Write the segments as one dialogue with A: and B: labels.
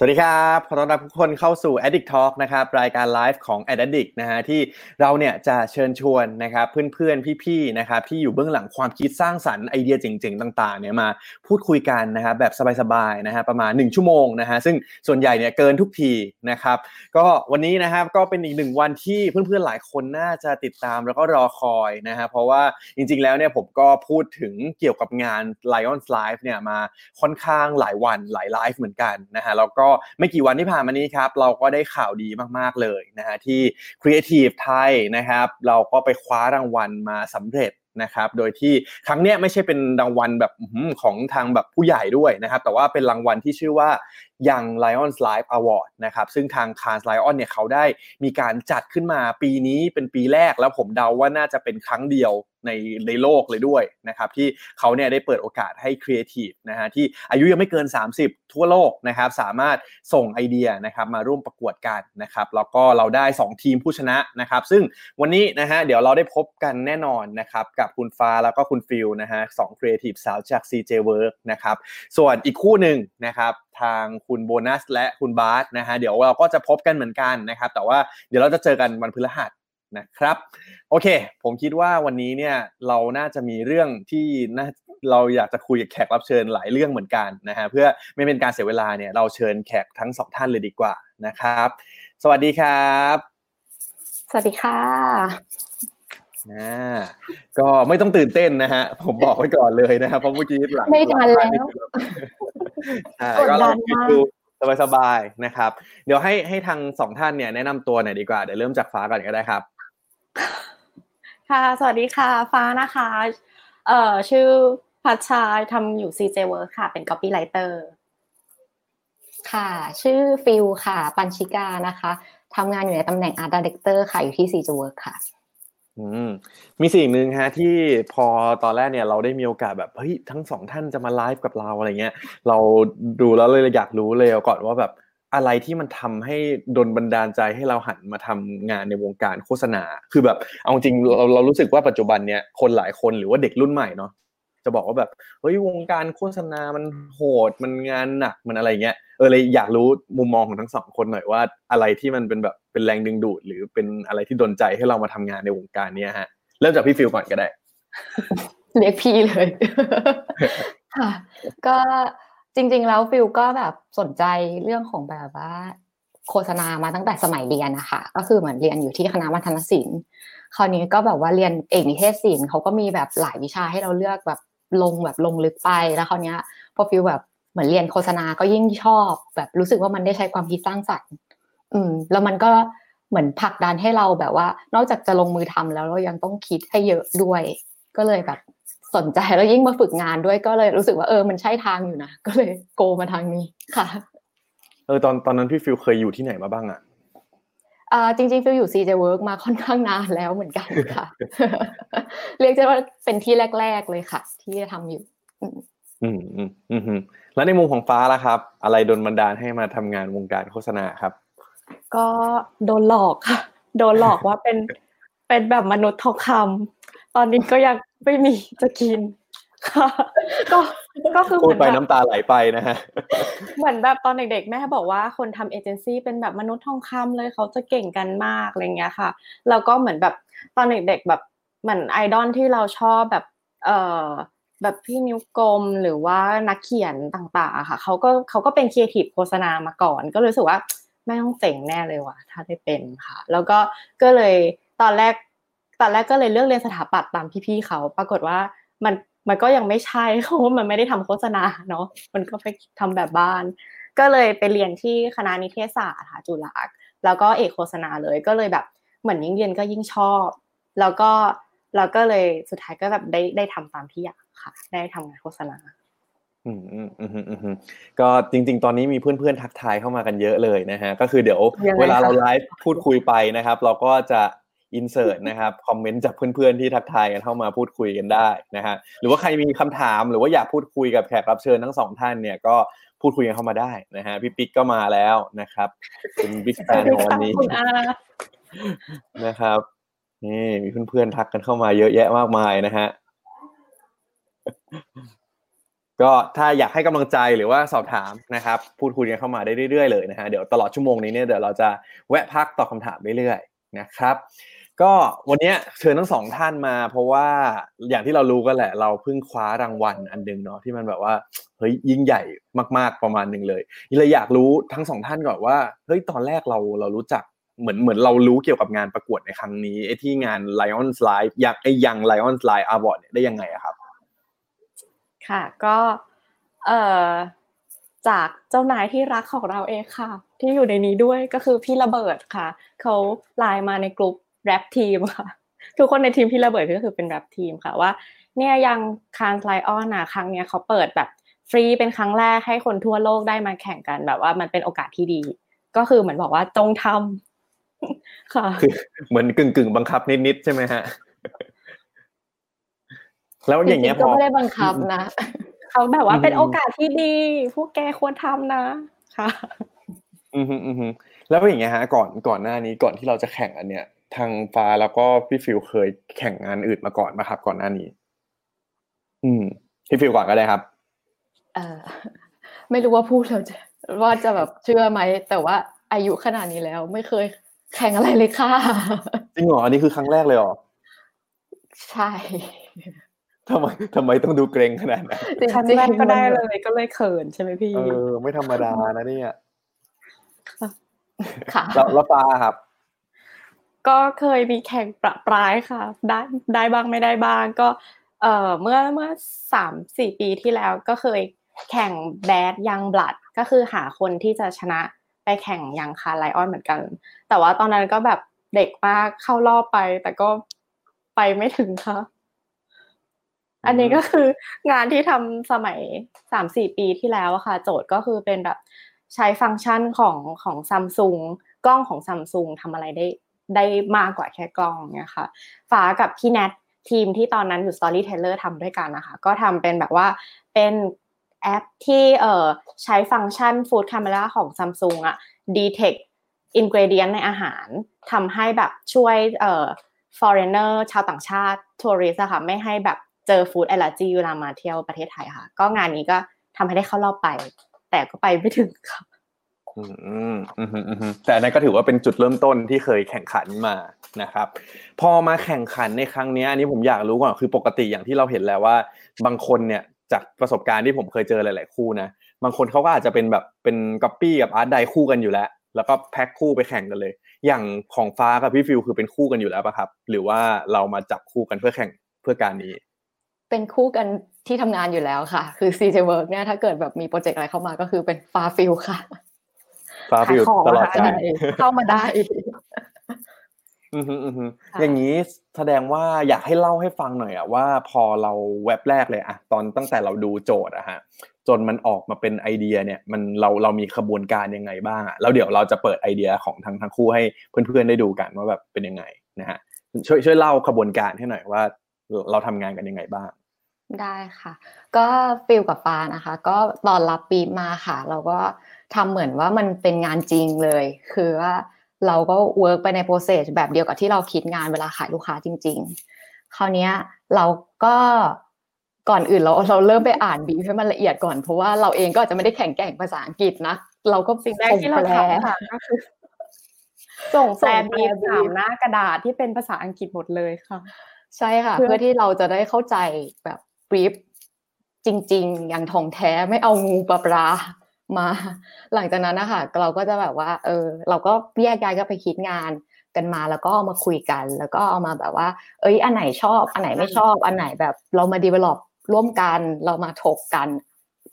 A: สวัสดีครับขอต้อนรับทุกคนเข้าสู่ Addict Talk นะครับรายการไลฟ์ของ Addict นะฮะที่เราเนี่ยจะเชิญชวนนะครับเพื่อนๆพี่ๆนะครับที่อยู่เบื้องหลังความคิดสร้างสรรค์ไอเดียเจ๋งๆต่างๆเนี่ยมาพูดคุยกันนะครับแบบสบายๆนะฮะประมาณ 1 ชั่วโมงนะฮะซึ่งส่วนใหญ่เนี่ยเกินทุกทีนะครับก็วันนี้นะครับก็เป็นอีกหนึ่งวันที่เพื่อนๆหลายคนน่าจะติดตามแล้วก็รอคอยนะฮะเพราะว่าจริงๆแล้วเนี่ยผมก็พูดถึงเกี่ยวกับงาน Lions Live เนี่ยมาค่อนข้างหลายวันหลายไลฟ์เหมือนกันนะฮะแล้วก็ไม่กี่วันที่ผ่านมานี้ครับเราก็ได้ข่าวดีมากๆเลยนะฮะที่ Creative ไทยนะครับ เราก็ไปคว้ารางวัลมาสำเร็จนะครับ โดยที่ครั้งเนี้ยไม่ใช่เป็นรางวัลแบบของทางแบบผู้ใหญ่ด้วยนะครับ แต่ว่าเป็นรางวัลที่ชื่อว่า Young Lions Live Award นะครับ ซึ่งทาง Cannes Lion เนี่ยเขาได้มีการจัดขึ้นมาปีนี้เป็นปีแรกแล้วผมเดาว่าน่าจะเป็นครั้งเดียว ในในโลกเลยด้วยนะครับที่เขาเนี่ยได้เปิดโอกาสให้ครีเอทีฟนะฮะที่อายุยังไม่เกิน 30 ทั่วโลกนะครับสามารถส่งไอเดียนะครับมาร่วมประกวดกันนะครับแล้วก็เราได้ 2 ทีมผู้ชนะนะครับซึ่งวันนี้นะฮะเดี๋ยวเราได้พบกันแน่นอนนะครับกับคุณฟ้าแล้วก็คุณฟิลนะฮะสองครีเอทีฟสาวจาก CJ Worx นะครับส่วนอีกคู่หนึ่งนะครับทางคุณโบนัสและคุณบาสนะฮะเดี๋ยวเราก็จะพบกันเหมือนกันนะครับแต่ว่าเดี๋ยวเราจะเจอกันวันพฤหัส นะครับ โอเค ผมคิดว่าวันนี้เนี่ยเราน่าจะมีเรื่องที่น่าเราอยากจะคุยกับแขกรับเชิญหลายเรื่องเหมือนกันนะฮะเพื่อไม่เป็นการเสียเวลาเนี่ยเราเชิญแขกทั้งสองท่านเลยดีกว่านะครับ สวัสดีครับ
B: สวัสดีค่ะ
A: นะก็ไม่ต้องตื่นเต้นนะฮะผมบอกไว้ก่อนเลยนะครับเพราะเมื่อกี้หลัง
B: ไม่ทันแล้ว
A: ใช่
B: กด
A: ก็
B: ดั
A: เรา
B: นมาก
A: ดูสบายๆนะครับ เดี๋ยวให้ให้ทางสองท่านเนี่ยแนะนำตัวหน่อยดีกว่าเดี๋ยวเริ่มจากฟ้าก่อนก็ได้ครับ
B: ค่ะ สวัสดีค่ะ ฟ้านะคะ เอ่อ ชื่อพัชชาทำอยู่ CJ Work ค่ะ เป็น copywriter ค่ะ ชื่อฟิลค่ะ ปัญชิกานะคะทำงานอยู่ในตำแหน่ง Art Director ค่ะ อยู่ที่ CJ Work ค่ะ
A: อืม มีสิ่งหนึ่งฮะที่พอตอนแรกเนี่ยเราได้มีโอกาสแบบเฮ้ยทั้งสองท่านจะมาไลฟ์กับเราอะไรเงี้ย เราดูแล้วเลยอยากรู้เลยก่อนว่าแบบ อะไรที่มันทำให้ดนบันดาลใจให้เราหันมาทำงานในวงการโฆษณา คือแบบ เอาจริงเราเรารู้สึกว่าปัจจุบันเนี่ยคนหลายคนหรือว่าเด็กรุ่นใหม่เนาะจะบอกว่าแบบเฮ้ยวงการโฆษณามันโหดมันงานหนักมันอะไรเงี้ยเออเลยอยากรู้มุมมองของทั้งสองคนหน่อยว่า อะไรที่มันเป็นแบบเป็นแรงดึงดูด หรือเป็นอะไรที่ดนใจให้เรามาทำงานในวงการเนี้ยฮะเริ่มจากพี่ฟิลก่อนก็ได้
B: เรียกพี่เลยค่ะก็ จริง ๆ แล้วฟิลก็แบบสนใจเรื่องของแบบว่า โฆษณามาตั้งแต่สมัยเรียนนะคะก็คือเหมือนเรียนอยู่ที่คณะมัธนศิลป์ คราวนี้ก็แบบว่าเรียนเอกนิเทศศิลป์เขาก็มีแบบหลายวิชาให้เราเลือกแบบลงแบบลงลึกไปแล้วคราวนี้พอฟิลแบบเหมือนเรียนโฆษณาก็ยิ่งชอบ แบบรู้สึกว่ามันได้ใช้ความคิดสร้างสรรค์ อืม แล้วมันก็เหมือนผลักดันให้เราแบบว่า นอกจากจะลงมือทำแล้วเรายังต้องคิดให้เยอะด้วย ก็เลยแบบ สนใจแล้วยิ่งมาฝึกงานด้วยก็เลยรู้สึกว่าเออมันใช่ทางอยู่นะก็เลย go มาทางนี้ค่ะ
A: เออตอนตอนนั้นพี่ฟิลเคยอยู่ที่ไหนมาบ้างอะ
B: อ่าจริงๆฟิลอยู่ CJ Work มาค่อนข้างนานแล้วเหมือนกันค่ะ เรียกได้ว่าเป็นที่แรก ๆเลยค่ะ ที่ทำอยู่
A: อืมอืมอืมอืมแล้วในมุมของฟ้าล่ะครับ อะไรดนบันดาลให้มาทำงานวงการโฆษณาครับ
B: ก็โดนหลอกค่ะ โดนหลอกว่าเป็นเป็นแบบมนุษย์ทองคำตอนนี้ก็ยัง ไม่มีจะกินค่ะก็ก็คือเห
A: พู
B: มื
A: ด
B: อน
A: ไป
B: แบบ
A: น้ำตาไหลไปนะฮะ
B: เหมือนแบบตอนเด็กๆ แม่บอกว่าคนทำเอเจนซี่เป็นแบบมนุษย์ทองคำเลยเขาจะเก่งกันมากอะไรเงี้ยค่ะ แล้วก็เหมือนแบบตอนเด็กๆแบบเหมือนไอดอลที่เราชอบแบบเอ่อแบบพี่นิ้วกลมหรือว่านักเขียนต่างๆอะค่ะเขาก็เขาก็เป็นครีเอทีฟโฆษณามาก่อน ก็รู้สึกว่ามันต้องเจ๋งแน่เลยว่ะถ้าได้เป็นค่ะ แล้วก็ก็เลยตอนแรก ตอนแรกก็เลยเลือกเรียนสถาปัตย์ตามพี่ๆเขา ปรากฏว่ามันมันก็ยังไม่ใช่เพราะว่ามันไม่ได้ทำโฆษณาเนาะมันก็ไปทำแบบบ้าน ก็เลยไปเรียนที่คณะนิเทศศาสตร์ค่ะจุฬาแล้วก็เอกโฆษณาเลยก็เลยแบบเหมือนยิ่งเรียนก็ยิ่งชอบ แล้วก็แล้วก็เลยสุดท้ายก็แบบได้ได้ทำตามที่อยากค่ะ ได้ทำงานโฆษณา
A: อืมอืมอืมอืมอืมก็จริง ๆ ตอนนี้มีเพื่อนๆทักทายเข้ามากันเยอะเลยนะฮะก็คือเดี๋ยว
B: ยังไง
A: เวลาเรา
B: คะ
A: ไลฟ์พูดคุยไปนะครับ เราก็จะ อินเสิร์ตนะครับคอมเมนต์จากเพื่อนๆที่ทักทายกันเข้ามาพูดคุยกันได้นะฮะหรือว่าใครมีคำถามหรือว่าอยากพูดคุยกับแขกรับเชิญทั้งสองท่านเนี่ยก็พูดคุยกันเข้ามาได้นะฮะพี่ปิ๊กก็มาแล้วนะครับเป็นบิ๊กแฟนของวันนี้
B: คุณอา
A: นะครับนี่มีเพื่อนๆทักกันเข้ามาเยอะแยะมากมายนะฮะก็ถ้าอยากให้กำลังใจหรือว่าสอบถามนะครับ พูดคุยกันเข้ามาได้เรื่อยๆเลยนะฮะเดี๋ยวตลอดชั่วโมงนี้เนี่ยเดี๋ยวเราจะแวะพักตอบคำถามเรื่อยๆนะครับ ก็วันนี้เชิญทั้งสองท่านมา เพราะว่าอย่างที่เรารู้กันแหละ เราเพิ่งคว้ารางวัลอันหนึ่งเนาะที่มันแบบว่าเฮ้ยยิ่งใหญ่มากๆประมาณหนึ่งเลยเลยอยากรู้ทั้งสองท่านก่อนว่าเฮ้ยตอนแรกเราเรารู้จักเหมือนเหมือนเรารู้เกี่ยวกับงานประกวดในครั้งนี้ไอ้ที่งาน Lions Live ยังไอ้ยัง Lions Live Award เนี่ยได้ยังไงอะครับ
B: ค่ะ ก็เอ่อจากเจ้านายที่รักของเราเองค่ะ ที่อยู่ในนี้ด้วยก็คือพี่ระเบิดค่ะ เขาไลน์มาในกลุ่ม แรปทีมค่ะ ทุกคนในทีมพี่ระเบิดก็คือเป็นแรปทีมค่ะว่า เนี่ยยังคานไลออนอะครั้งเนี้ยเขาเปิดแบบฟรีเป็นครั้งแรกให้คนทั่วโลกได้มาแข่งกันแบบว่ามันเป็นโอกาสที่ดี ก็คือเหมือนบอกว่าจงทำค่ะ
A: คือเหมือนกึ่งกึ่งๆบังคับนิดๆใช่ไหมฮะแล้วอย่างเงี้ย
C: จริ
A: พ
C: ๆก็
A: อ
C: ไม่ได้บังคับนะ
B: เขาแบบว่าเป็น
A: อืม
B: โอกาสที่ดี พวกแกควรทำนะค่ะ
A: อืมฮึอืมฮึแล้วอย่างเงี้ยฮะ ก่อนก่อนหน้านี้ก่อนที่เราจะแข่งอันเนี้ย ทางฟ้าแล้วก็พี่ฟิวเคยแข่งงานอื่นมาก่อนไหมครับ ก่อนหน้านี้ อืมพี่ฟิวก่อนก็ได้ครับ
C: เออไม่รู้ว่าพูดแล้วจะว่าจะแบบเชื่อไหม แต่ว่าอายุขนาดนี้แล้ว ไม่เคยแข่งอะไรเลยค่ะ
A: จริงเหรออันนี้คือครั้งแรกเลยเหรอ
C: ใช่
A: ทำไมทำไมต้องดูเกรงขนาดนั้น
C: จริงๆ
B: ครั้งแรกก็ได้
C: มัน
B: เลยก็เลยเขินใช่ไหมพี่
A: เออไม่ธรรมดานะเนี่ย
C: ค่ะ
A: แล้วแล้วฟ้าครับ
B: ก็เคยมีแข่งประปรายค่ะ ได้ได้บ้างไม่ได้บ้างก็เอ่อเมื่อเมื่อสามสี่ปีที่แล้วก็เคยแข่งแบดยังบลัดก็คือหาคนที่จะชนะไปแข่งยังคาไลออนเหมือนกัน แต่ว่าตอนนั้นก็แบบเด็กมากเข้ารอบไป แต่ก็ไปไม่ถึงค่ะ อันนี้ก็คืองานที่ทำสมัยสามสี่ปีที่แล้วค่ะ โจทย์ก็คือเป็นแบบใช้ฟังก์ชันของของซัมซุงกล้องของซัมซุงทำอะไรได้ ได้มากกว่าแค่กล้องเนี่ยค่ะฟ้ากับพี่แนททีมที่ตอนนั้นอยู่ Storyteller ทำด้วยกันนะคะ ก็ทำเป็นแบบว่าเป็นแอปที่เอ่อใช้ฟังก์ชัน Food Camera ของ Samsung อะ detect ingredient ในอาหารทำให้แบบช่วยเอ่อ foreigner ชาวต่างชาติ tourist อะค่ะไม่ให้แบบเจอ food allergy เวลามาเที่ยวประเทศไทยค่ะ ก็งานนี้ก็ทำให้ได้เข้ารอบไป แต่ก็ไปไม่ถึงค่ะ
A: อืมอืมอืมอืมแต่อันนั้นก็ถือว่าเป็นจุดเริ่มต้นที่เคยแข่งขันมานะครับ พอมาแข่งขันในครั้งเนี้ยอันนี้ผมอยากรู้ก่อนคือปกติอย่างที่เราเห็นแล้วว่า บางคนเนี่ยจากประสบการณ์ที่ผมเคยเจอหลาย ๆ คู่นะบางคนเขาก็อาจจะเป็นแบบเป็นก๊อปปี้กับ art di คู่กันอยู่แล้ว แล้วก็แพ็คคู่ไปแข่งกันเลย อย่างของฟ้ากับพี่ฟิวคือเป็นคู่กันอยู่แล้วปะครับ หรือว่าเรามาจับคู่กันเพื่อแข่งเพื่อการนี้
C: เป็นคู่กันที่ทำงานอยู่แล้วค่ะ คือ CJ WORX เนี่ยถ้าเกิดแบบมีโปรเจกต์อะไรเข้ามาก็คือเป็นฟ้าฟิวค่ะ
A: ฟ้าฟิว
B: ขายของ
A: ตลอด
B: อะ
A: กา
B: ค่ะ
A: ร
C: เข้ามาได้
A: อือฮึอือฮึ
C: ค่ะ
A: อย่างนี้แสดงว่าอยากให้เล่าให้ฟังหน่อยอะว่าพอเราเว็บแรกเลยอะตอนตั้งแต่เราดูโจทย์อะฮะจนมันออกมาเป็นไอเดียเนี่ยมันเราเรามีขบวนการยังไงบ้างอะแล้วเดี๋ยวเราจะเปิดไอเดียของทั้งทั้งคู่ให้เพื่อนๆได้ดูกันว่าแบบเป็นยังไงนะฮะช่วยช่วยเล่าขบวนการให้หน่อยว่าเราทำงานกันยังไงบ้าง
C: ได้ค่ะ ก็ฟิลกับฟ้านะคะ ก็ตอนรับปีมาค่ะ เราก็ ทำเหมือนว่ามันเป็นงานจริงเลย คือว่าเราก็ work ไปใน process แบบเดียวกับที่เราคิดงานเวลาขายลูกค้าจริง ๆ คราวเนี้ยเราก็ก่อนอื่นเราเราเริ่มไปอ่านบีฟให้มันละเอียดก่อนเพราะว่าเราเองก็อาจจะไม่ได้แข็งแกร่งภาษาอังกฤษนะเราก็
B: สิ่งแรกที่เรา
C: ส่งแปล
B: ทำค่ะก็คือส่งแปล
C: ส่งแปล
B: บีฟ
C: บีฟ
B: สามหน้ากระดาษที่เป็นภาษาอังกฤษหมดเลยค่ะ
C: ใช่ค่ะ
B: เพื่อ
C: เพื่อที่เราจะได้เข้าใจแบบ brief จริง ๆ อย่างถ่องแท้ไม่เอางูๆปลาๆ มา หลังจากนั้นนะคะเราก็จะแบบว่า เออ เราก็แยกย้ายก็ไปคิดงานกันมาแล้วก็เอามาคุยกัน แล้วก็เอามาแบบว่า เอ้ย อันไหนชอบ อันไหนไม่ชอบ อันไหนแบบเรามา develop ร่วมกัน เรามาถกกัน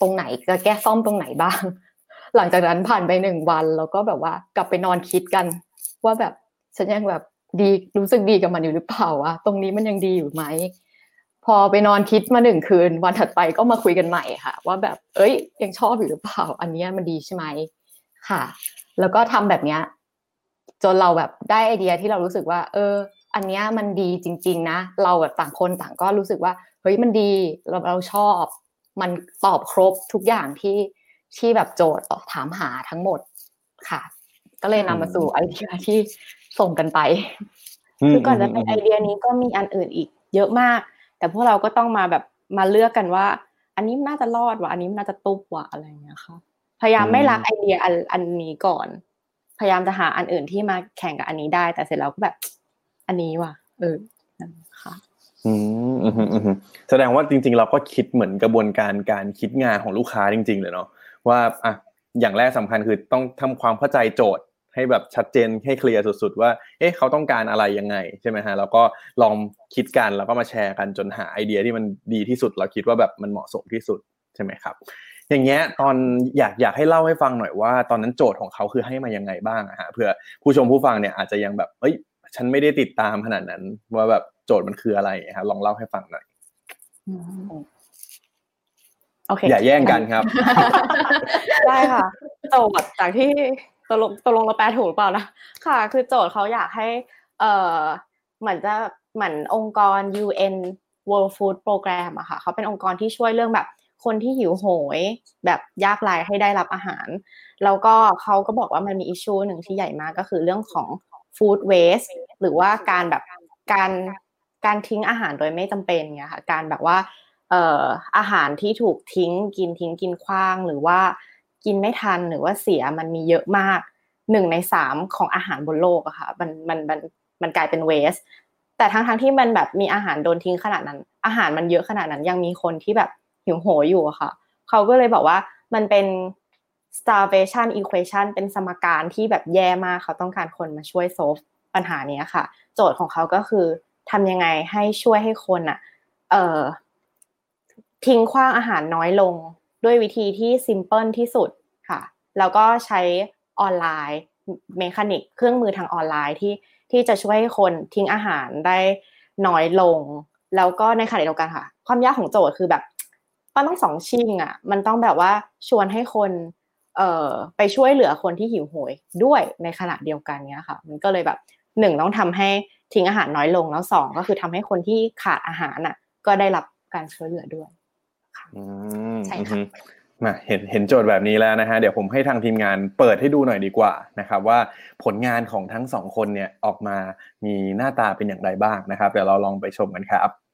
C: ตรงไหนจะแก้ซ่อมตรงไหนบ้าง หลังจากนั้นผ่านไปหนึ่งวันเราก็แบบว่ากลับไปนอนคิดกัน ว่าแบบฉันยังแบบดีรู้สึกดีกับมันอยู่หรือเปล่าวะตรงนี้มันยังดีอยู่ไหม พอไปนอนคิดมาหนึ่งคืน วันถัดไปก็มาคุยกันใหม่ค่ะ ว่าแบบ เอ้ย ยังชอบอยู่หรือเปล่า อันเนี้ยมันดีใช่ไหมค่ะ แล้วก็ทำแบบเนี้ยจนเราแบบได้ไอเดียที่เรารู้สึกว่า เออ อันเนี้ยมันดีจริง ๆ นะ เราแบบต่างคนต่างก็รู้สึกว่าเฮ้ยมันดีเราเราชอบ มันตอบครบทุกอย่างที่ที่แบบโจทย์ถามหาทั้งหมดค่ะ ก็เลยนำมาสู่ไอเดียที่ส่งกันไป
B: คือก่อนจะเป็นไอเดียนี้ก็มีอันอื่นอีก เยอะมาก แต่พวกเราก็ต้องมาแบบมาเลือกกันว่า อันนี้น่าจะรอดว่ะอันนี้น่าจะตุบว่ะอะไรอย่างเงี้ยค่ะพยายามไม่รักไอเดียอันอันนี้ก่อน พยายามจะหาอันอื่นที่มาแข่งกับอันนี้ได้ แต่เสร็จแล้วก็แบบ อันนี้ว่ะ เออค่ะ
A: อืมอืมอืมแสดงว่าจริง ๆ เราก็คิดเหมือนกระบวนการการคิดงานของลูกค้าจริง ๆ เลยเนาะว่าอะอย่างแรกสำคัญคือต้องทำความเข้าใจโจทย์ ให้แบบชัดเจนให้เคลียร์สุดๆ ว่า เอ๊ะเขาต้องการอะไรยังไงใช่ไหมฮะแล้วก็ลองคิดกันแล้วก็มาแชร์กันจนหาไอเดียที่มันดีที่สุด เราคิดว่าแบบมันเหมาะสมที่สุดใช่ไหมครับ อย่างเงี้ยตอนอยากอยากให้เล่าให้ฟังหน่อยว่า ตอนนั้นโจทย์ของเขาคือให้มายังไงบ้างอะฮะเพื่อผู้ชมผู้ฟังเนี่ยอาจจะยังแบบเอ้ยฉันไม่ได้ติดตามขนาดนั้น ว่าแบบโจทย์มันคืออะไรครับลองเล่าให้ฟังหน่อย
B: โอเค
A: อย่าแย่งกันครับ
B: ได้ค่ะโจทย์จากที่ ตกลงตกลงเราแปลถูกหรือเปล่านะค่ะ คือโจทย์เขาอยากให้เอ่อเหมือนจะเหมือนองค์กร UN World Food Program อะค่ะเขาเป็นองค์กรที่ช่วยเรื่องแบบ คนที่หิวโหย แบบยากไร้ให้ได้รับอาหาร แล้วก็เขาก็บอกว่ามันมีอิชชูหนึ่งที่ใหญ่มากก็คือเรื่องของ food waste หรือว่าการแบบการการทิ้งอาหารโดยไม่จำเป็นเนี่ยค่ะการแบบว่าเอ่ออาหารที่ถูกทิ้งกินทิ้งกินคว้างหรือว่า กินไม่ทันหรือว่าเสียมันมีเยอะมากหนึ่งในสามของอาหารบนโลกอะค่ะมันมันมันมันกลายเป็นเวส แต่ทั้งทั้งที่มันแบบมีอาหารโดนทิ้งขนาดนั้น อาหารมันเยอะขนาดนั้นยังมีคนที่แบบหิวโหยอยู่อะค่ะ เขาก็เลยบอกว่ามันเป็น starvation equation เป็นสมการที่แบบแย่มากเขาต้องการคนมาช่วย solve ปัญหานี้ค่ะ โจทย์ของเขาก็คือทำยังไงให้ช่วยให้คนอะเอ่อทิ้งขว้างอาหารน้อยลง ด้วยวิธีที่ simple ที่สุดค่ะ แล้วก็ใช้ออนไลน์เมคานิกเครื่องมือทางออนไลน์ที่ที่จะช่วยให้คนทิ้งอาหารได้น้อยลง แล้วก็ในขณะเดียวกันค่ะ ความยากของโจทย์คือแบบมันต้องสองชิงอะ มันต้องแบบว่าชวนให้คนเอ่อไปช่วยเหลือคนที่หิวโหยด้วยในขณะเดียวกันเนี้ยค่ะ มันก็เลยแบบหนึ่งต้องทำให้ทิ้งอาหารน้อยลงแล้วสองก็คือทำให้คนที่ขาดอาหารน่ะ ก็ได้รับการช่วยเหลือด้วย
A: อืม
C: ใช่ค่ะ
A: มาเห็นเห็นโจทย์แบบนี้แล้วนะฮะเดี๋ยวผมให้ทางทีมงานเปิดให้ดูหน่อยดีกว่านะครับว่าผลงานของทั้งสองคนเนี่ยออกมามีหน้าตาเป็นอย่างไรบ้างนะครับเดี๋ยวเราลองไปชมกันครับ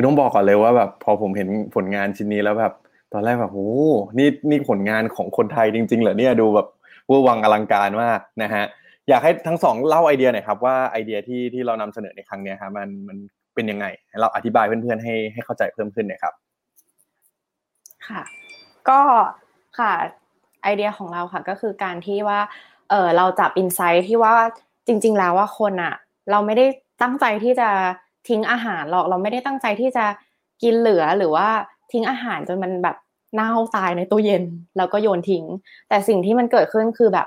A: คือต้องบอกก่อนเลยว่าแบบพอผมเห็นผลงานชิ้นนี้แล้วแบบ ตอนแรกแบบโอ้นี่นี่ผลงานของคนไทยจริงๆเหรอเนี่ยดูแบบเวอร์วังอลังการมากนะฮะอยากให้ทั้งสองเล่าไอเดียหน่อยครับว่าไอเดียที่ที่เรานำเสนอในครั้งนี้ครับมันมันเป็นยังไง เราอธิบายเพื่อนๆให้ให้เข้าใจเพิ่มขึ้นหน่อยครับ
B: ค่ะ ก็ค่ะไอเดียของเราค่ะก็คือการที่ว่าเออเราจับ insight ที่ว่าจริง ๆ แล้วว่าคนอะเราไม่ได้ตั้งใจที่จะ ทิ้งอาหารหรอกเราไม่ได้ตั้งใจที่จะกินเหลือหรือว่าทิ้งอาหารจนมันแบบเน่าตายในตู้เย็น แล้วก็โยนทิ้ง แต่สิ่งที่มันเกิดขึ้นคือแบบ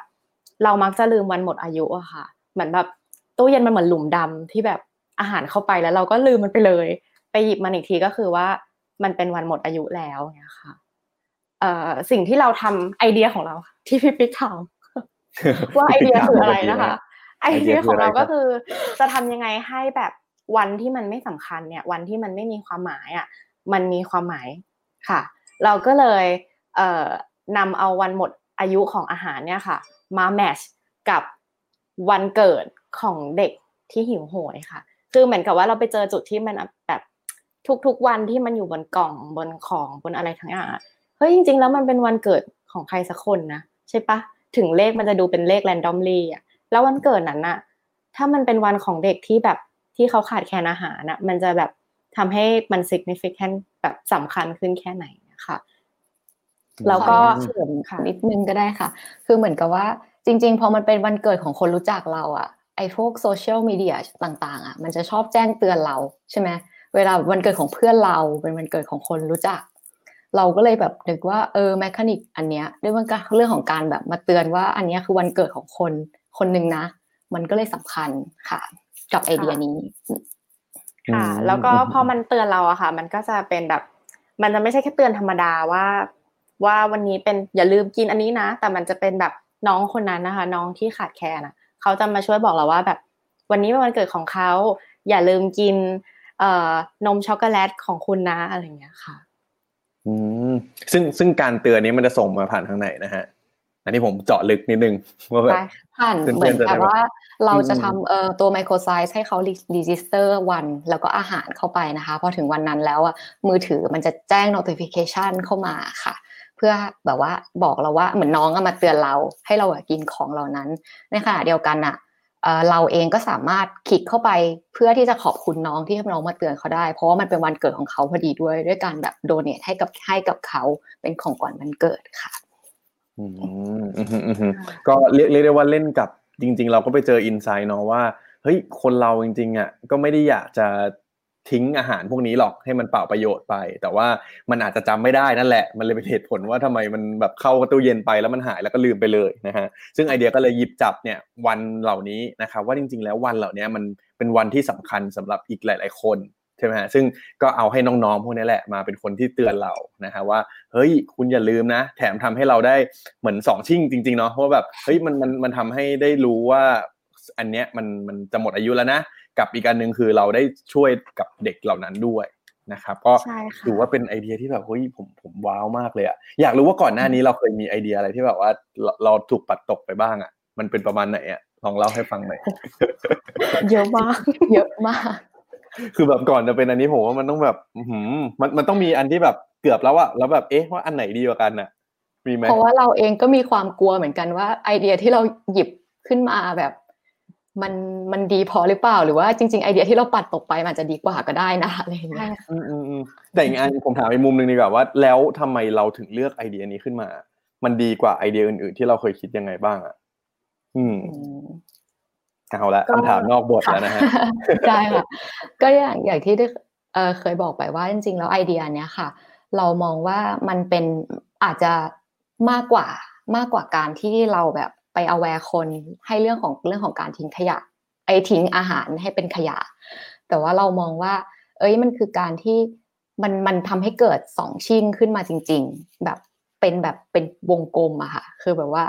B: เรามักจะลืมวันหมดอายุอะค่ะ เหมือนแบบตู้เย็นมันเหมือนหลุมดำที่แบบอาหารเข้าไปแล้วเราก็ลืมมันไปเลย ไปหยิบมันอีกทีก็คือว่ามันเป็นวันหมดอายุแล้วเนี่ยค่ะเอ่อสิ่งที่เราทำไอเดียของเรา ที่พี่ปิ๊กถามว่าไอเดียคืออะไรนะคะ ไอเดียของเราก็คือจะทำยังไงให้แบบ วันที่มันไม่สำคัญเนี่ย วันที่มันไม่มีความหมายอะมันมีความหมายค่ะ เราก็เลยเอ่อนำเอาวันหมดอายุของอาหารเนี่ยค่ะ มาแมชกับวันเกิดของเด็กที่หิวโหยค่ะ คือเหมือนกับว่าเราไปเจอจุดที่มันแบบทุกๆวันที่มันอยู่บนกล่องบนของบนอะไรทั้งอย่างเฮ้ยจริง ๆ แล้วมันเป็นวันเกิดของใครสักคนนะใช่ปะถึงเลขมันจะดูเป็นเลขแรนดอมลี่อะแล้ววันเกิดนั้นน่ะถ้ามันเป็นวันของเด็กที่แบบ ที่เขาขาดแคลนอาหารน่ะมันจะแบบทำให้มัน significant แบบสำคัญขึ้นแค่ไหนนะคะแล้วก็
C: เสริมนิดนึงก็ได้ค่ะ คือเหมือนกับว่าจริง ๆ พอมันเป็นวันเกิดของคนรู้จักเราอะไอ้พวกโซเชียลมีเดียต่าง ๆอะมันจะชอบแจ้งเตือนเราใช่ไหมเวลาวันเกิดของเพื่อนเราเป็นวันเกิดของคนรู้จัก เราก็เลยแบบนึกว่าเออ mechanic อันเนี้ยด้วยมันก็เรื่องของการแบบมาเตือนว่าอันเนี้ยคือวันเกิดของคนคนหนึ่งนะ มันก็เลยสำคัญค่ะ กับไอเดียนี้
B: ค่ะ แล้วก็พอมันเตือนเราอะค่ะ มันก็จะเป็นแบบ มันจะไม่ใช่แค่เตือนธรรมดาว่า ว่าวันนี้เป็นอย่าลืมกินอันนี้นะ แต่มันจะเป็นแบบน้องคนนั้นนะคะ น้องที่ขาดแคลนอะเขาจะมาช่วยบอกเราว่าแบบ วันนี้เป็นวันเกิดของเขาอย่าลืมกิน เอ่อนมช็อกโกแลตของคุณนะอะไรอย่างเงี้ยค่ะ
A: อืมซึ่งซึ่งการเตือนนี้มันจะส่งมาผ่านทางไหนนะฮะ อันนี้ผมเจาะลึกนิดนึงว่าแบบ
C: ผ่านเหมือนกับว่าเราจะทำเอ่อตัว microsite ให้เขา register วัน แล้วก็อาหารเข้าไปนะคะพอถึงวันนั้นแล้วอะมือถือมันจะแจ้ง notification เข้ามาค่ะ เพื่อแบบว่าบอกเราว่าเหมือนน้องมาเตือนเราให้เรากินของเหล่านั้น ในขณะเดียวกันอะเราเองก็สามารถคลิกเข้าไปเพื่อที่จะขอบคุณน้องที่น้องมาเตือนเขาได้ เพราะว่ามันเป็นวันเกิดของเขาพอดีด้วยด้วยการแบบโดเนทให้กับให้กับเขาเป็นของขวัญวันเกิดค่ะ
A: อืม ก็เรียกเรียกได้ว่าเล่นกับจริง ๆ เราก็ไปเจออินไซน์เนาะว่าเฮ้ยคนเราจริงๆอะก็ไม่ได้อยากจะทิ้งอาหารพวกนี้หรอกให้มันเปล่าประโยชน์ไป แต่ว่ามันอาจจะจำไม่ได้นั่นแหละ มันเลยเป็นเหตุผลว่าทำไมมันแบบเข้าตู้เย็นไปแล้วมันหายแล้วก็ลืมไปเลยนะฮะซึ่งไอเดียก็เลยหยิบจับเนี่ยวันเหล่านี้นะครับว่าจริง ๆ แล้ววันเหล่านี้มันเป็นวันที่สำคัญสำหรับอีกหลาย ๆ คนใช่ไหมฮะซึ่งก็เอาให้น้องๆพวกนี้แหละมาเป็นคนที่เตือนเรานะฮะว่าเฮ้ยคุณอย่าลืมนะ แถมทำให้เราได้เหมือนสองชิ่งจริงๆเนาะเพราะแบบเฮ้ยมันมันมันทำให้ได้รู้ว่าอันเนี้ยมันมันจะหมดอายุแล้วนะกับอีกอันหนึ่งคือเราได้ช่วยกับเด็กเหล่านั้นด้วยนะครับก็ถือว่าเป็นไอเดียที่แบบเฮ้ยผมผมว้าวมากเลยอะอยากรู้ว่าก่อนหน้านี้เราเคยมีไอเดียอะไรที่แบบว่าเราถูกปัดตกไปบ้างอะมันเป็นประมาณไหนอะลองเล่าให้ฟังหน่อย
C: เยอะมากเยอะมาก
A: คือแบบก่อนจะเป็นอันนี้ผมว่ามันต้องแบบหืมมันมันต้องมีอันที่แบบเกือบแล้วอะแล้วแบบเอ๊ะว่าอันไหนดีกว่ากันอะมีไหม
C: เพราะว่าเราเองก็มีความกลัวเหมือนกันว่า ไอเดียที่เราหยิบขึ้นมาแบบ มันมันดีพอหรือเปล่าหรือว่าจริง ๆ ไอเดียที่เราปัดตกไปมันจะดีกว่าก็ได้นะอะไรอย่างเงี้ย
A: อืมอืมอืมแต่อีกอันผมถามอีกมุมหนึ่งดีกว่าว่า แล้วทำไมเราถึงเลือกไอเดียนี้ขึ้นมา มันดีกว่าไอเดียอื่น ๆ ที่เราเคยคิดยังไงบ้างอะอืม เอาละคำถามนอกบทแล้วนะฮะ
C: ใช่ค่ะก็อย่างอย่างที่ได้เคยบอกไปว่าจริงๆแล้วไอเดียเนี้ยค่ะ เรามองว่ามันเป็นอาจจะมากกว่ามากกว่าการที่เราแบบไป aware คนให้เรื่องของเรื่องของการทิ้งขยะไอทิ้งอาหารให้เป็นขยะ แต่ว่าเรามองว่า เอ้ยมันคือการที่มันมันทำให้เกิดสองชิ่งขึ้นมาจริง ๆ แบบเป็นแบบเป็นวงกลมอะค่ะ คือแบบว่า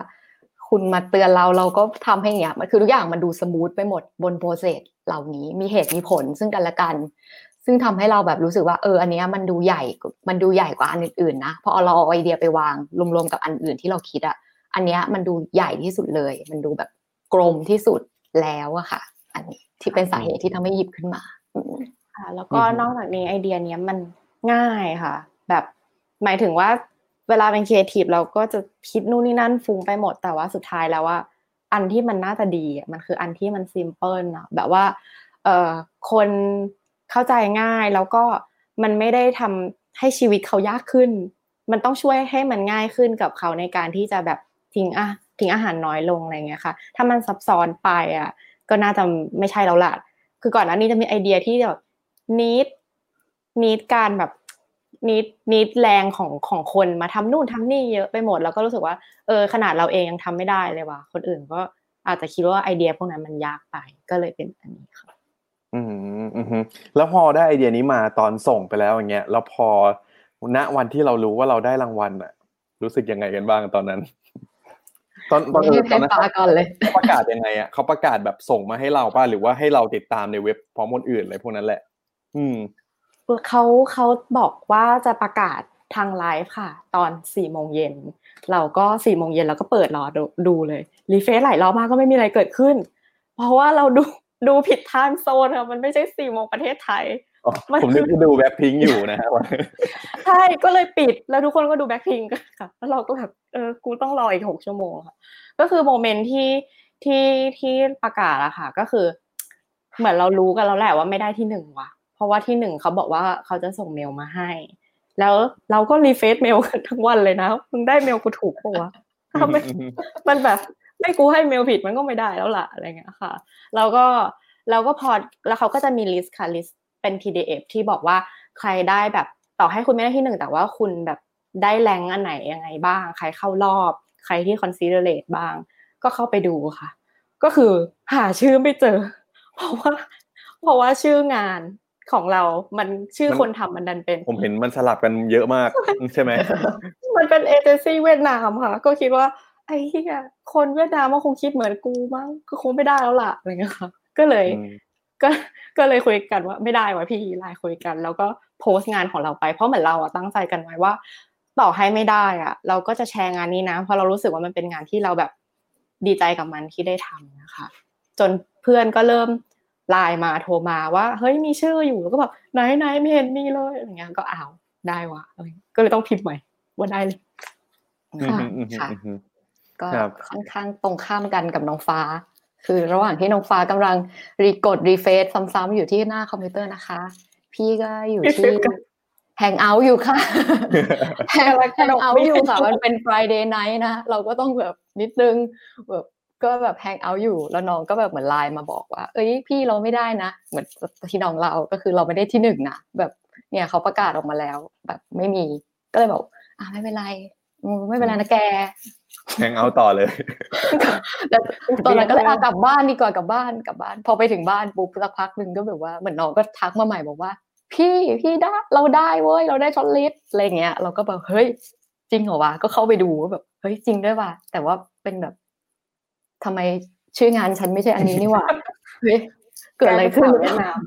C: คุณมาเตือนเราเราก็ทำให้เนี้ยมันคือทุกอย่างมันดู smooth ไปหมดบน process เหล่านี้มีเหตุมีผลซึ่งกันและกัน ซึ่งทำให้เราแบบรู้สึกว่าเอออันเนี้ยมันดูใหญ่มันดูใหญ่กว่าอันอื่นๆนะพอเราเอาไอเดียไปวางรวมๆกับอันอื่นที่เราคิดอะอันเนี้ยมันดูใหญ่ที่สุดเลย มันดูแบบกลมที่สุดแล้วอะค่ะ อันนี้ที่เป็นสาเหตุที่ทำให้หยิบขึ้นมา
B: ค่ะแล้วก็นอกจากนี้ไอเดียเนี้ยมันง่ายค่ะ แบบหมายถึงว่า เวลาเป็นครีเอทีฟเราก็จะคิดนู่นนี่นั่นฟุ้งไปหมดแต่ว่าสุดท้ายแล้วว่า อันที่มันน่าจะดีมันคืออันที่มันซิมเพิลนะแบบว่าเอ่อคนเข้าใจง่ายแล้วก็มันไม่ได้ทำให้ชีวิตเขายากขึ้น มันต้องช่วยให้มันง่ายขึ้นกับเขาในการที่จะแบบทิ้งอะทิ้งอาหารน้อยลงอะไรเงี้ยค่ะ ถ้ามันซับซ้อนไปอะก็น่าจะไม่ใช่แล้วล่ะคือก่อนหน้านี้จะมีไอเดียที่แบบนิดนิดการแบบ นิดนิดแรงของของคนมาทำนู่นทำนี่เยอะไปหมด แล้วก็รู้สึกว่าเออขนาดเราเองยังทำไม่ได้เลยว่ะคนอื่นก็อาจจะคิดว่าไอเดียพวกนั้นมันยากไปก็เลยเป็นอันนี้ค่ะ
A: อืมอืมฮึแล้วพอได้ไอเดียนี้มาตอนส่งไปแล้วอย่างเงี้ยแล้วพอณวันที่เรารู้ว่าเราได้รางวัลอะรู้สึกยังไงกันบ้างตอนนั้น ตอนตอน
C: ให้
A: ตอ
C: ให้
A: นนั้น
C: ฟ้าก่อนเลย
A: เขาประกาศยังไงอะเขาประกาศแบบส่งมาให้เราป่ะหรือว่าให้เราติดตามในเว็บพร้อมคนอื่นอะไรพวกนั้นแหละ อืม
B: เขาเขาบอกว่าจะประกาศทางไลฟ์ค่ะ ตอนสี่โมงเย็นเราก็สี่โมงเย็นเราก็เปิดรอดูดูเลย refresh หลายรอบมากก็ไม่มีอะไรเกิดขึ้น เพราะว่าเราดูดูผิด time zone ค่ะมันไม่ใช่สี่โมงประเทศไทย
A: อ๋อ
B: มัน
A: ผมนึกว่าดูแบ็คพิงอยู่นะฮะ
B: ใช่ก็เลยปิดแล้วทุกคนก็ดูแบ็คพิงกันค่ะแล้วเราก็แบบเออกูต้องรออีกหกชั่วโมงค่ะ ก็คือ moment ที่ที่ที่ประกาศอะค่ะ ก็คือ เหมือนเรารู้กันแล้วแหละว่าไม่ได้ที่หนึ่งว่ะเพ ราะว่าที่หนึ่งเขาบอกว่าเขาจะส่งเมลมาให้ แล้วเราก็ refresh เมลกันทั้งวันเลยนะมึงได้เมลกูถูกปะวะถ้าไม่มันแบบไม่กูให้เมลผิดมันก็ไม่ได้แล้วล่ะอะไรเงี้ยค่ะแล้วก็เราก็พอแล้วเขาก็จะมี list ค่ะ list เป็น PDF ที่บอกว่าใครได้แบบต่อให้คุณไม่ได้ที่หนึ่งแต่ว่าคุณแบบได้ rank อันไหนยังไงบ้าง ใครเข้ารอบ ใครที่ considerate บ้าง ก็เข้าไปดูค่ะ ก็คือหาชื่อไม่เจอ เพราะว่า เพราะว่าชื่องาน ของเรา มันชื่อ
A: มัน
B: คนทำมันดันเป็น
A: ผมเห็นมันสลับกันเยอะมากใช่ไหม
B: มันเป็นเอเจนซี่เวียดนามค่ะ ก็คิดว่า ไอ้เหี้ยคนเวียดนามมันคงคิดเหมือนกูมั้งก็คงไม่ได้แล้วล่ะอะไรเงี้ยค่ะ ก็เลย
A: อืม
B: ก็ ก็เลยคุยกันว่าไม่ได้ว่ะพี่ไลน์คุยกัน แล้วก็โพสต์งานของเราไป เพราะเหมือนเราอะตั้งใจกันไว้ว่า ต่อให้ไม่ได้อะเราก็จะแชร์งานนี้นะ เพราะเรารู้สึกว่ามันเป็นงานที่เราแบบดีใจกับมันที่ได้ทำนะคะ จนเพื่อนก็เริ่ม ไลน์มาโทรมาว่าเฮ้ยมีชื่ออยู่แล้วก็แบบไหนไหนไม่เห็นมีเลยอะไรเงี้ยก็อ้าวได้ว่ะอะไรก็เลยต้องพิมพ์ใหม่ว่าได้เลย
C: ค่ะ
A: อืมอืมอืม
C: ค่ะ
A: อืม
C: ก็
A: ครับ
C: ค่อนข้างตรงข้ามกันกับน้องฟ้า คือระหว่างที่น้องฟ้ากำลังรีกด refresh ซ้ำๆอยู่ที่หน้าคอมพิวเตอร์นะคะ พี่ก็อยู่ที่แฮงเอาท์อยู่ค่ะแฮงแฮงเอาท์อยู่ค่ะ มันเป็น Friday night นะ เราก็ต้องแบบนิดนึงแบบ ก็แบบแฮงเอาท์อยู่แล้วน้องก็แบบเหมือนไลน์มาบอกว่า เอ้ยพี่เราไม่ได้นะ เหมือนที่น้องเราก็คือเราไม่ได้ที่หนึ่งนะแบบเนี่ยเขาประกาศออกมาแล้ว แบบไม่มีก็เลยบอกอ่าไม่เป็นไรอืมไม่เป็นไรนะแก
A: แฮงเอาต่อเลย
C: แต่ตอนนั้นก็เลยอะกลับบ้านดีกว่ากลับบ้านกลับบ้าน พอไปถึงบ้านปุ๊บสักพักหนึ่งก็แบบว่าเหมือนน้องก็ทักมาใหม่บอกว่า พี่พี่ได้เราได้เว้ยเราได้ shortlist อะไรเงี้ย เราก็แบบเฮ้ยจริงเหรอวะก็เข้าไปดูว่าแบบเฮ้ยจริงด้วยว่ะแต่ว่าเป็นแบบ ทำไมชื่องานฉันไม่ใช่อันนี้นี่หว่าเฮ้ยเกิดอะไรขึ้น
B: เวียดนาม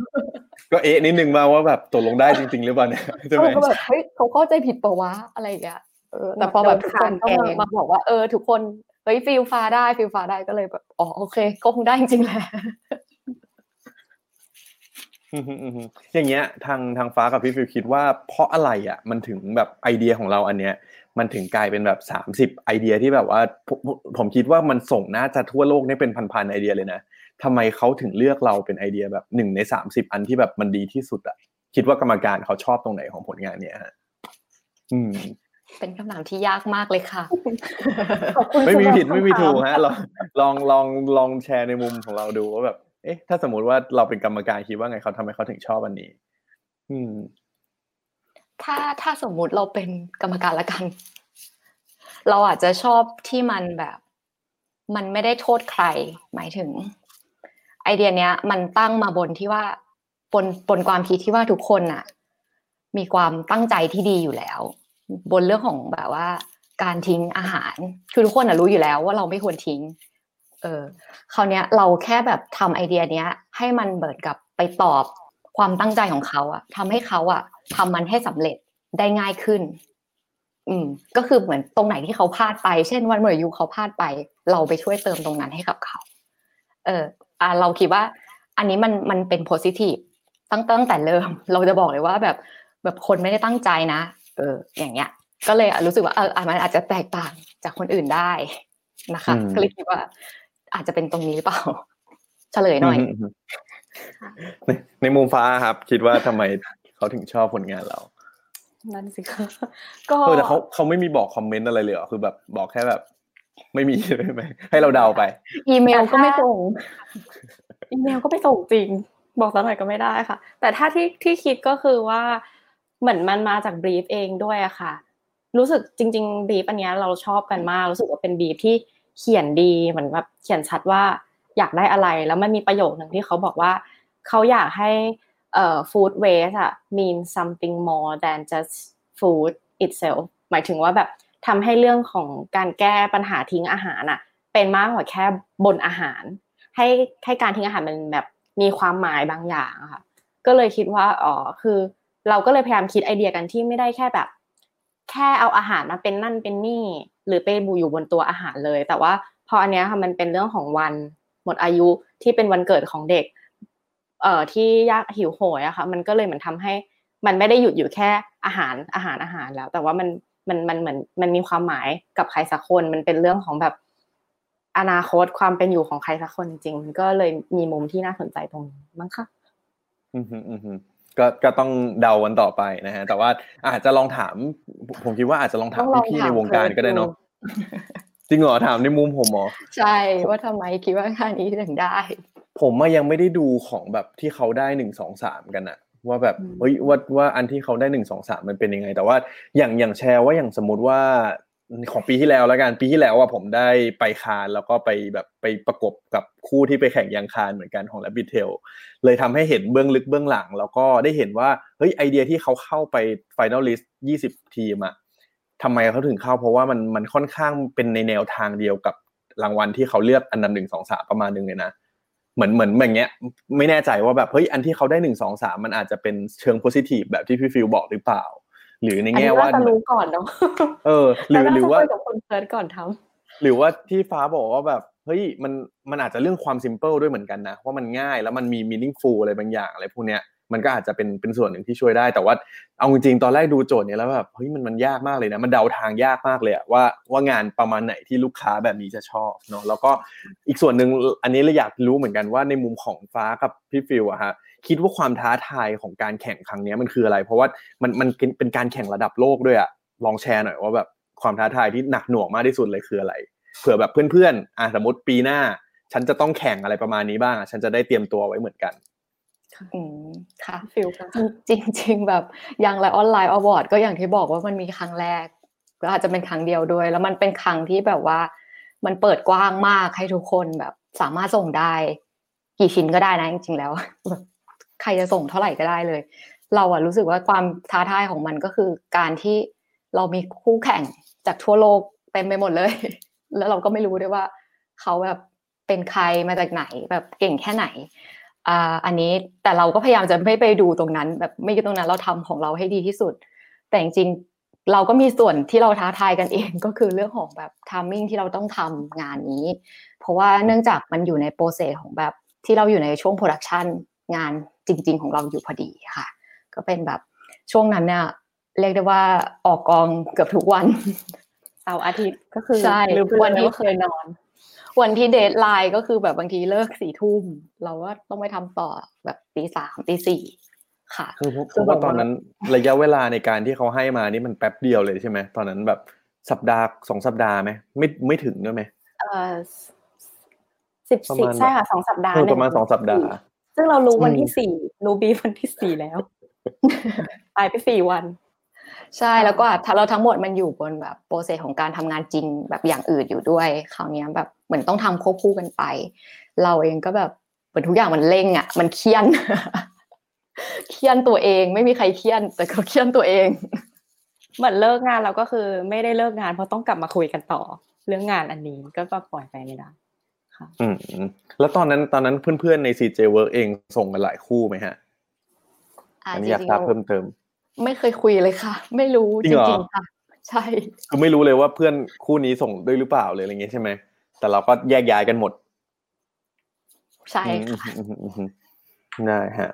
A: ก็เอ๊ะนิดนึงมาว่าแบบตกลงได้จริง ๆ หรือเปล่าเนี่ยใช่ไหม
C: เราก็แบบเฮ้ยเขาเข้าใจผิดปะวะอะไรอย่างเงี้ยเออแต่พอแบบทุกคนก็มามาบอกว่าเออทุกคนเฮ้ยฟิวฟ้าได้ฟิวฟ้าได้ก็เลยแบบอ๋อโอเคก็คงได้จริงๆแหละ
A: อืมอืมอืมอย่างเงี้ยทางทางฟ้ากับพี่ฟิวคิดว่าเพราะอะไรอะ มันถึงแบบไอเดียของเราอันเนี้ย มันถึงกลายเป็นแบบสามสิบไอเดียที่แบบว่าผมผมผมคิดว่ามันส่งน่าจะทั่วโลกเนี่ยเป็นพันๆไอเดียเลยนะทำไมเขาถึงเลือกเราเป็นไอเดียแบบหนึ่งในสามสิบอันที่แบบมันดีที่สุดอะคิดว่ากรรมการเขาชอบตรงไหนของผลงานเนี้ยฮะอืม
C: เป็นคำถามที่ยากมากเลยค่ะ
B: ขอบคุณ
A: ไม่มี
B: สำหรับ
A: ผิดไม่มี
B: คำถา
A: ถูกฮะลองลองลองลองแชร์ในมุมของเราดูว่าแบบ เอ๊ะ ถ้าสมมุติว่าเราเป็นกรรมการคิดว่าไงเขาทำไมเขาถึงชอบอันนี้ อืม
C: ถ้าถ้าสมมุติเราเป็นกรรมการละกัน เราอาจจะชอบที่มันแบบ มันไม่ได้โทษใคร หมายถึง ไอเดียเนี้ย มันตั้งมาบนที่ว่าบนบนความคิดที่ว่าทุกคนน่ะ มีความตั้งใจที่ดีอยู่แล้ว บนเรื่องของแบบว่า การทิ้งอาหารคือทุกคนน่ะรู้อยู่แล้วว่าเราไม่ควรทิ้ง เออคราวเนี้ย เราแค่แบบทำไอเดียเนี้ย ให้มันเบิดกับไปตอบ ความตั้งใจของเขาอะทำให้เขาอะทำมันให้สำเร็จได้ง่ายขึ้น อืม ก็คือเหมือนตรงไหนที่เขาพลาดไป เช่นวันเมื่อยูเขาพลาดไป เราไปช่วยเติมตรงนั้นให้กับเขา เอออ่าเราคิดว่า อันนี้มันมันเป็นโพซิทีฟตั้งตั้งแต่เริ่ม เราจะบอกเลยว่าแบบแบบคนไม่ได้ตั้งใจนะ เออ อย่างเงี้ย ก็เลยรู้สึกว่าเอออะมันอาจจะแตกต่างจากคนอื่นได้นะคะ
A: อืม
C: ก็เลยคิดว่า อาจจะเป็นตรงนี้หรือเปล่า เฉลยหน่อย
A: ม ในในมุมฟ้าครับ คิดว่าทำไมเขาถึงชอบผลงานเรา
B: นั่นสิคะก็
A: เออแต่เขาเขาไม่มีบอกคอมเมนต์อะไรเลยเหรอคือแบบบอกแค่แบบ ไม่มีใช่ไหมให้เราเดาไป
C: อีเมลก็ไม่ส่ง
B: อีเมลก็ไม่ส่งจริง บอกสักหน่อยก็ไม่ได้ค่ะ แต่ถ้าที่ที่คิดก็คือว่าเหมือนมันมาจากบรีฟเองด้วยอะค่ะ รู้สึกจริง ๆบรีฟอันเนี้ยเราชอบกันมาก รู้สึกว่าเป็นบรีฟที่เขียนดีเหมือนแบบเขียนชัดว่า อยากได้อะไร แล้วมันมีประโยคหนึ่งที่เขาบอกว่า เขาอยากให้เอ่อ food waste อะ mean something more than just food itself หมายถึงว่าแบบทำให้เรื่องของการแก้ปัญหาทิ้งอาหารอะเป็นมากกว่าแค่บนอาหาร ให้ให้การทิ้งอาหารมันแบบมีความหมายบางอย่างอะค่ะ ก็เลยคิดว่าอ๋อคือ เราก็เลยพยายามคิดไอเดียกันที่ไม่ได้แค่แบบ แค่เอาอาหารมาเป็นนั่นเป็นนี่ หรือไปบูอยู่บนตัวอาหารเลย แต่ว่าพออันเนี้ยค่ะมันเป็นเรื่องของวัน หมดอายุที่เป็นวันเกิดของเด็กเอ่อที่ยากหิวโหยอะค่ะมันก็เลยเหมือนทำให้มันไม่ได้หยุดอยู่แค่อาหารอาหารอาหารแล้ว แต่ว่ามันมันมันเหมือนมันมีความหมายกับใครสักคนมันเป็นเรื่องของแบบอนาคตความเป็นอยู่ของใครสักคนจริงๆมันก็เลยมีมุมที่น่าสนใจตรงนี้มั้งค่ะ
A: อืมฮึอืมฮึก็ก็ต้องเดากันต่อไปนะฮะแต่ว่าอาจจะลองถาม ผมคิดว่าอาจจะลองถาม
C: ต้องลอง
A: พี่ๆ
C: ถาม
A: ในวงการก็ได้เนาะ จริงเหรอถามในมุมผมเหรอ
C: ใช่ว่าทำไมคิดว่าค่านี้ถึงได้
A: ผมอะยังไม่ได้ดูของแบบที่เขาได้หนึ่งสองสามกันอะว่าแบบ
C: อืม
A: เฮ้ยว่าว่าอันที่เขาได้หนึ่งสองสามมันเป็นยังไง แต่ว่าอย่างอย่างแชร์ว่าอย่างสมมติว่าของปีที่แล้วแล้วกันปีที่แล้วว่าผมได้ไปคานแล้วก็ไปแบบไปประกบกับคู่ที่ไปแข่งยังคานเหมือนกันของ r a b b i t Tail เลยทำให้เห็นเบื้องลึกเบื้องหลัง แล้วก็ได้เห็นว่าเฮ้ยไอเดียที่เขาเข้าไป Final List 20ทีมอะ ทำไมเขาถึงเข้า เพราะว่ามันมันค่อนข้างเป็นในแนวทางเดียวกับรางวัลที่เขาเลือกอันดับหนึ่งสองสามประมาณหนึงเลยนะเหมือนเหมือนแบบเงี้ย ไม่แน่ใจว่าแบบเฮ้ยอันที่เขาได้หนึ่งสองสามมันอาจจะเป็นเชิง positive แบบที่พี่ฟิลบอกหรือเปล่า หรือใน
B: อันนี้
A: แง่ว่า
B: น่าจะรู้ก่อนเนาะ
A: เออ หรือ
B: แต่น่
A: หรือ
B: จะ
A: ว่า
B: คุยกับคน first ก่อนทำ
A: หรือว่าที่ฟ้าบอกว่าแบบเฮ้ยมันมันอาจจะเรื่องความซิมเ l ิลด้วยเหมือนกันนะว่ามันง่ายแล้วมันมี meaningful อะไรบางอย่างอะไรพวกเนี้ย มันก็อาจจะเป็นเป็นส่วนหนึ่งที่ช่วยได้ แต่ว่าเอาจริงๆตอนแรกดูโจทย์เนี้ยแล้วแบบเฮ้ยมันมันยากมากเลยนะมันเดาทางยากมากเลยว่าว่างานประมาณไหนที่ลูกค้าแบบนี้จะชอบเนาะแล้วก็อีกส่วนหนึ่งอันนี้เราอยากรู้เหมือนกันว่าในมุมของฟ้ากับพี่ฟิลอะฮะคิดว่าความท้าทายของการแข่งครั้งนี้มันคืออะไร เพราะว่ามันมันเป็นการแข่งระดับโลกด้วยอะลองแชร์หน่อยว่าแบบความท้าทายที่หนักหน่วงมากที่สุดเลยคืออะไรเผื่อแบบเพื่อนๆอะสมมติปีหน้า ฉันจะต้องแข่งอะไรประมาณนี้บ้าง ฉันจะได้เตรียมตัวไว้เหมือนกัน
C: อืมค่ะ
B: ฟิลค่ะ
C: จริงจริงๆแบบอย่าง Lions Live Award ก็อย่างที่บอกว่ามันมีครั้งแรกก็อาจจะเป็นครั้งเดียวด้วย แล้วมันเป็นครั้งที่แบบว่า มันเปิดกว้างมากให้ทุกคนแบบ สามารถส่งได้ กี่ชิ้นก็ได้นะจริงๆแล้วแบบใครจะส่งเท่าไหร่ก็ได้เลย เราอะรู้สึกว่าความท้าทายของมันก็คือการที่เรามีคู่แข่งจากทั่วโลกเต็มไปหมดเลย แล้วเราก็ไม่รู้ด้วยว่า เขาแบบเป็นใครมาจากไหน แบบเก่งแค่ไหน อ่าอันนี้แต่เราก็พยายามจะไม่ไปดูตรงนั้น แบบไม่ตรงนั้นเราทำของเราให้ดีที่สุด แต่จริงๆเราก็มีส่วนที่เราท้าทายกันเองก็คือเรื่องของแบบ timing ที่เราต้องทำงานนี้ เพราะว่าเนื่องจากมันอยู่ใน process ของแบบที่เราอยู่ในช่วง production งานจริง ๆ ของเราอยู่พอดีค่ะ ก็เป็นแบบช่วงนั้นเนี่ยเรียกได้ว่าออกกองเกือบทุกวัน
B: เสาร์อาทิตย์ก็คือ
C: ใช่
B: ลืมไป
C: วัน
B: เลย
C: ที่
B: ว่าเคยนอน
C: วันที่ deadline ก็คือแบบบางทีเลิกสี่ทุ่มเราก็ต้องไปทำต่อแบบตีสามตีสี่ค่ะ
A: คือเพราะ
C: คือ
A: เพราะว่า
C: แบบว่า
A: ตอนนั้นระยะเวลาในการที่เขาให้มานี่มันแป๊บเดียวเลยใช่ไหมตอนนั้นแบบสัปดาห์สองสัปดาห์ไหมไม่ไม่ถึงด้วยไหม
B: เอ่อสิบ
A: ประ
B: สิบ
A: มาณ
B: ใช่ค่ะสองสัปดาห์
A: เออ
B: หนึ่
A: ประมาณสองสัปดาห์
B: ซึ่งเรารู้วัน
A: อืม
B: ที่สี่รู้บีฟวันที่สี่แล้วตายไปสี่วัน
C: ใช่แล้วก็ถ้าเราทั้งหมดมันอยู่บนแบบโปรเซสของการทำงานจริงแบบอย่างอื่นอยู่ด้วยคราวเนี้ยแบบเหมือนต้องทำควบคู่กันไป เราเองก็แบบเหมือนทุกอย่างมันเร่งอะ มันเคี่ยนเคี่ยนตัวเองไม่มีใครเคี่ยน แต่เขาเคี่ยนตัวเอง
B: เหมือนเลิกงานเราก็คือไม่ได้เลิกงานเพราะต้องกลับมาคุยกันต่อ เรื่องงานอันนี้ก็ปล่อยไปไม่ได้
A: อืมแล้วตอนนั้นตอนนั้นเพื่อนๆใน CJ Work เองส่งกันหลายคู่ไหมฮะ
C: อะ
A: อัน
C: จ
A: นี้อยาก
C: ริง
A: ทราบ
C: ๆ
A: เพิ่มเติม
C: ไม่เคยคุยเลยค่ะ ไม่รู้
A: จริ
C: จ
A: งเหรอ
C: ริงๆค่ะ ใช่
A: คือไม่รู้เลยว่าเพื่อนคู่นี้ส่งด้วยหรือเปล่าเลยอะไรเงี้ยใช่ไหมแต่เราก็แยกย้ายกันหมด
C: ใช่
A: อืม
C: ค่ะ
A: อืมอืมอืมอืมได้ฮะ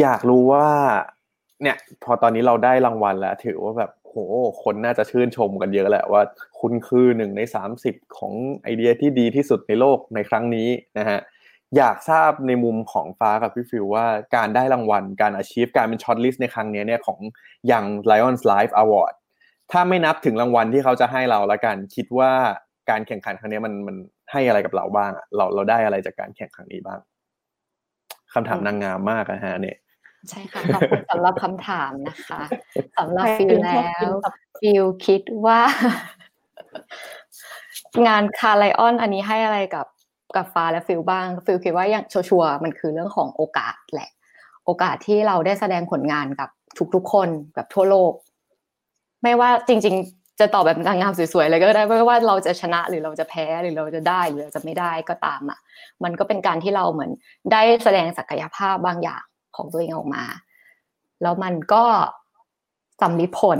A: อยากรู้ว่า เนี่ย พอตอนนี้เราได้รางวัลแล้ว ถือว่าแบบโหคนน่าจะชื่นชมกันเยอะแหละว่า คุณคือหนึ่งในสามสิบของไอเดียที่ดีที่สุดในโลกในครั้งนี้นะฮะ อยากทราบในมุมของฟ้ากับพี่ฟิลว่าการได้รางวัลการอาชีพการเป็น shortlist ในครั้งนี้เนี่ยของอย่าง Lions Live Award ถ้าไม่นับถึงรางวัลที่เขาจะให้เราละกันคิดว่าการแข่งขันครั้งนี้มันมันให้อะไรกับเราบ้างอะเราเราได้อะไรจากการแข่งครั้งนี้บ้างคำถามนางงามมากนะฮะเนี่ย
C: ใช่ค่ะขอบคุณสำหรับคำถามนะคะสำหรับฟิลแล้วฟิลคิดว่า งาน Cannes Lions อันนี้ให้อะไรกับ กับฟ้าและฟิลบ้างฟิลคิดว่าอย่างชัวร์มันคือเรื่องของโอกาสแหละ โอกาสที่เราได้แสดงผลงานกับทุกๆคนกับทั่วโลก ไม่ว่าจริง ๆ จะตอบแบบนางงามสวยๆเลยก็ได้ไม่ว่าเราจะชนะหรือเราจะแพ้หรือเราจะได้หรือเราจะไม่ได้ก็ตามอะ มันก็เป็นการที่เราเหมือนได้แสดงศักยภาพบางอย่างของตัวเองออกมา แล้วมันก็สำลิผล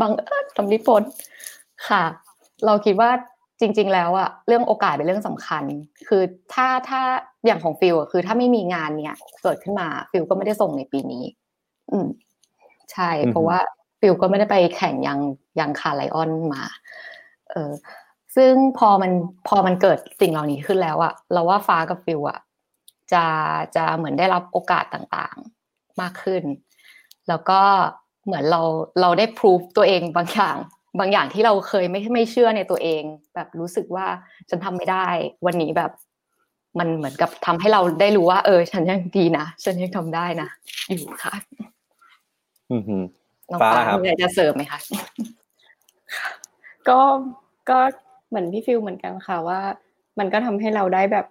C: บางเอิญสำลิผลค่ะ เราคิดว่า จริง ๆ แล้วอะเรื่องโอกาสเป็นเรื่องสำคัญ คือถ้าถ้าอย่างของฟิลอะคือถ้าไม่มีงานเนี้ยเกิดขึ้นมาฟิลก็ไม่ได้ส่งในปีนี้ อืม ใช่ เพราะว่าฟิลก็ไม่ได้ไปแข่ง Young Young Cannes Lions มา เออซึ่งพอมันพอมันเกิดสิ่งเหล่านี้ขึ้นแล้วอะเราว่าฟ้ากับฟิลอะจะจะเหมือนได้รับโอกาสต่างๆมากขึ้น แล้วก็เหมือนเราเราได้พิสูจน์ตัวเองบางอย่าง บางอย่างที่เราเคยไม่ไม่เชื่อในตัวเอง แบบรู้สึกว่าฉันทำไม่ได้ วันนี้แบบ มันเหมือนกับทำให้เราได้รู้ว่า เออ ฉันยังดีนะฉันยังทำได้นะอยู่ค่ะ
A: อือหือ
C: น้อง
A: ฟ้า
C: ฟ้า
A: ครับ
C: มีอะไรจะเสริมไหมคะ
B: ก็ก็เหมือนพี่ฟิลเหมือนกันค่ะว่า มันก็ทำให้เราได้แบบ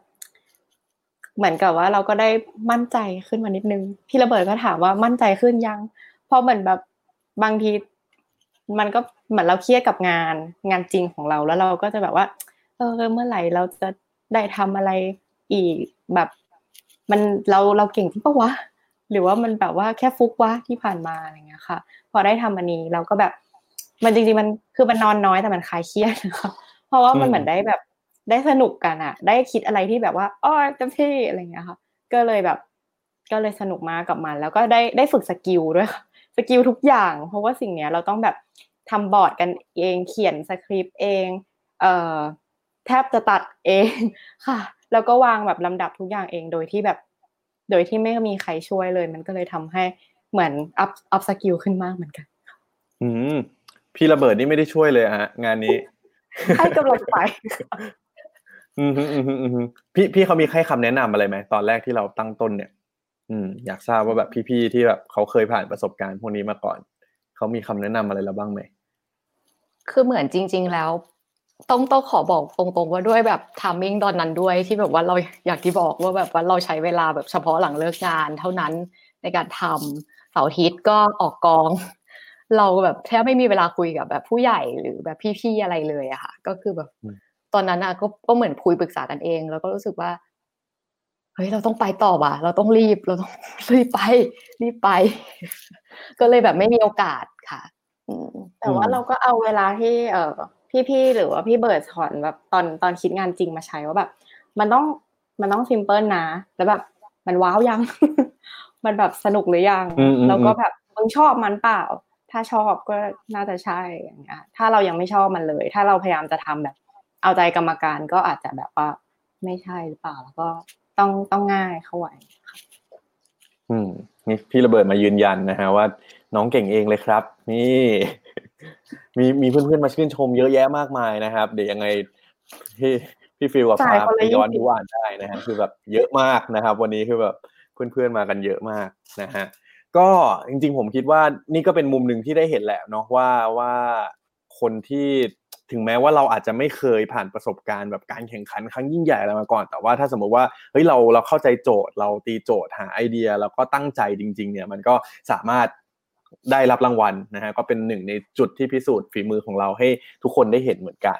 B: เหมือนกับว่าเราก็ได้มั่นใจขึ้นมานิดนึงพี่ระเบิดก็ถามว่ามั่นใจขึ้นยังเพราะเหมือนแบบบางที มันก็เหมือนเราเครียดกับงานงานจริงของเราแล้วเราก็จะแบบว่า เออเมื่อไหร่เราจะได้ทำอะไรอีกแบบ มันเราเราเก่งที่ปะวะหรือว่ามันแบบว่าแค่ฟุกวะที่ผ่านมาอะไรเงี้ยค่ะ พอได้ทำอันนี้เราก็แบบ มันจริงๆมันคือมันนอนน้อยแต่มันคลายเครียดนะคะเพราะว่ามันเหมือนได้แบบได้สนุกกันอะได้คิดอะไรที่แบบว่าอ้อเต็มที่อะไรเงี้ยค่ะ ก็เลยแบบ ก็เลยสนุกมากกับมัน แล้วก็ได้ได้ฝึก skill ด้วยค่ะ skill ทุกอย่าง เพราะว่าสิ่งเนี้ยเราต้องแบบทำบอร์ดกันเองเขียนสคริปต์เองเอ่อแทบจะตัดเองค่ะ แล้วก็วางแบบลำดับทุกอย่างเองโดยที่แบบ โดยที่ไม่มีใครช่วยเลย มันก็เลยทำให้เหมือนอัพ up skill ขึ้นมากเหมือนกัน
A: อืมพี่ระเบิดนี่ไม่ได้ช่วยเลยอะฮะ งานนี้
B: ให้กำลังใจ
A: อืมฮึอืมฮึอืมฮึพี่พี่เขามีให้คำแนะนำอะไรไหมตอนแรกที่เราตั้งต้นเนี่ย อืมอยากทราบว่าแบบพี่ๆที่แบบเขาเคยผ่านประสบการณ์พวกนี้มาก่อน เขามีคำแนะนำอะไรเราบ้างไหม
C: คือเหมือนจริง ๆ แล้วต้องต้องขอบอกตรงๆว่าด้วยแบบทามมิ่งตอนนั้นด้วยที่แบบว่าเราอยากที่บอกว่าแบบว่าเราใช้เวลาแบบเฉพาะหลังเลิกงาน เท่านั้นในการทำเสาร์อาทิตย์ก็ออกกอง เราแบบแทบไม่มีเวลาคุยกับแบบผู้ใหญ่หรือแบบพี่ๆอะไรเลยอะค่ะ ก็คือแบบ
A: อืม
C: ตอนนั้นอะก็ก็เหมือนคุยปรึกษากันเอง แล้วก็รู้สึกว่า เฮ้ยเราต้องไปต่อว่ะ เราต้องรีบเราต้องรีบไป รีบไป ก็เลยแบบไม่มีโอกาสค่ะอืม
B: แต่ว่าเราก็เอาเวลาที่เออพี่ๆหรือว่าพี่เบิร์ดสอนแบบตอนตอนคิดงานจริงมาใช้ว่าแบบ มันต้องมันต้องซิมเพิลนะ แล้วแบบมันว้าวยัง มันแบบสนุกหรือยัง
A: อืมอืม
B: แล้วก็แบบมึงชอบมันเปล่า ถ้าชอบก็น่าจะใช่อย่างเงี้ยถ้าเรายังไม่ชอบมันเลย ถ้าเราพยายามจะทำแบบ เอาใจกรรมการก็อาจจะแบบว่าไม่ใช่หรือเปล่าแล้วก็ ต้องต้องง่ายเข้าไว้
A: อืมนี่พี่ระเบิดมายืนยันนะฮะว่าน้องเก่งเองเลยครับ นี่ มีมีเพื่อนๆมาชื่นชมเยอะแยะมากมายนะครับ เดี๋ยวยังไงพี่พี่ฟิลกับ
B: จ่า
A: ฟ้าย
B: คนละ
A: ไปย้อน
B: 20
A: ดูอ่านได้นะฮะคือแบบเยอะมากนะครับ วันนี้คือแบบเพื่อนๆมากันเยอะมากนะฮะก็จริงๆผมคิดว่านี่ก็เป็นมุมหนึ่งที่ได้เห็นแหละเนาะว่าว่าคนที่ ถึงแม้ว่าเราอาจจะไม่เคยผ่านประสบการณ์แบบการแข่งขันครั้งยิ่งใหญ่อะไรมาก่อน แต่ว่าถ้าสมมติว่าเฮ้ยเราเราเข้าใจโจทย์ เราตีโจทย์หาไอเดียแล้วก็ตั้งใจจริง ๆ เนี่ยมันก็สามารถได้รับรางวัลนะฮะก็เป็นหนึ่งในจุดที่พิสูจน์ฝีมือของเราให้ทุกคนได้เห็นเหมือนกัน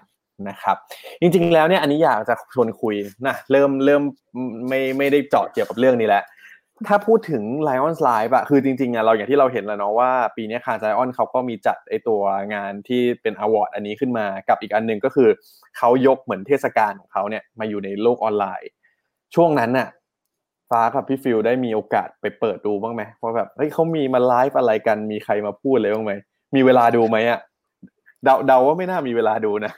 A: นะครับจริงๆแล้วเนี่ยอันนี้อยากจะชวนคุยนะเริ่มเริ่มไม่ไม่ได้เจาะเกี่ยวกับเรื่องนี้แล้ว ถ้าพูดถึง Lions Live อะคือจริงๆอะเราอย่างที่เราเห็นแล้วเนาะว่าปีนี้ Cannes Lions เขาก็มีจัดไอตัวงานที่เป็น award อันนี้ขึ้นมากับอีกอันหนึ่งก็คือเขายกเหมือนเทศกาลของเขาเนี่ยมาอยู่ในโลกออนไลน์ ช่วงนั้นน่ะฟ้ากับพี่ฟิลได้มีโอกาสไปเปิดดูบ้างไหมว่าแบบเฮ้ยเขามีมาไลฟ์อะไรกันมีใครมาพูดอะไรบ้างไหมมีเวลาดูไหมอะเดาเดาว่าไม่น่ามีเวลาดูนะ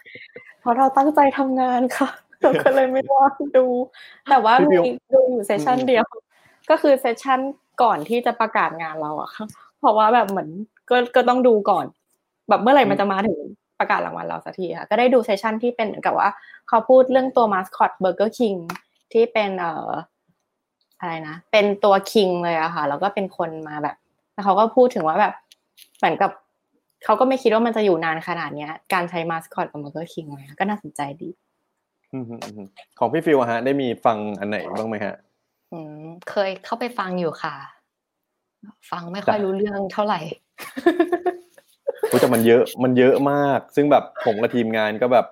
B: เพราะเราตั้งใจทำงานค่ะเราก็เลยไม่ว่างดู แต่ว่า
A: พี่
B: มี
A: ฟิว
B: ดูอยู่ session
A: อืม
B: เดียว ก็คือ session ก่อนที่จะประกาศงานเราอะค่ะเพราะว่าแบบเหมือนก็ก็ต้องดูก่อน แบบเมื่อไหร่มันจะมาถึงประกาศรางวัลเราสักทีค่ะ ก็ได้ดู session ที่เป็นเหมือนกับว่า เขาพูดเรื่องตัว mascot Burger King ที่เป็นเอ่ออะไรนะ เป็นตัว King เลยอะค่ะ แล้วก็เป็นคนมาแบบ แล้วเขาก็พูดถึงว่าแบบเหมือนกับเขาก็ไม่คิดว่ามันจะอยู่นานขนาดเนี้ย การใช้มาสคอตของมันก็คิงเลยก็น่าสนใจดี
A: อืมอืมอืมของพี่ฟิวอะฮะ ได้มีฟังอันไหนบ้างไหมฮะ
C: อืม เคยเข้าไปฟังอยู่ค่ะ ฟังไม่ค่อย
A: จ้ะ
C: รู้เรื่องเท่าไหร่
A: โอ้แต่มันเยอะมันเยอะมาก ซึ่งแบบผมกับทีมงานก็แบบ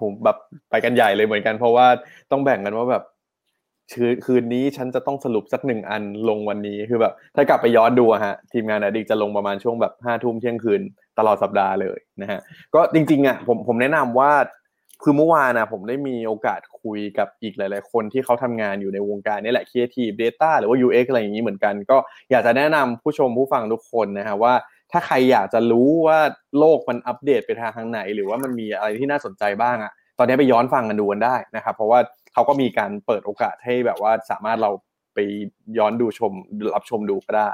A: ผมแบบไปกันใหญ่เลยเหมือนกัน เพราะว่าต้องแบ่งกันว่าแบบคืนคืนนี้ฉันจะต้องสรุปสักหนึ่งอันลงวันนี้คือแบบถ้ากลับไปย้อนดูอะฮะ ทีมงานอดิกจะลงประมาณช่วงแบบห้าทุ่มเที่ยงคืนตลอดสัปดาห์เลยนะฮะก็จริงๆอะผมผมแนะนำว่า คือเมื่อวานนะผมได้มีโอกาสคุยกับอีกหลาย ๆ คนที่เขาทำงานอยู่ในวงการนี่แหละ Creative Data หรือว่า UX อะไรอย่างนี้เหมือนกัน ก็อยากจะแนะนำผู้ชมผู้ฟังทุกคนนะฮะว่า ถ้าใครอยากจะรู้ว่าโลกมันอัปเดตไปทางไหน หรือว่ามันมีอะไรที่น่าสนใจบ้างอะตอนนี้ไปย้อนฟังกันดูกันได้นะครับเพราะว่าเขาก็มีการเปิดโอกาสให้แบบว่าสามารถเราไปย้อนดูชมรับชมดูก็ได้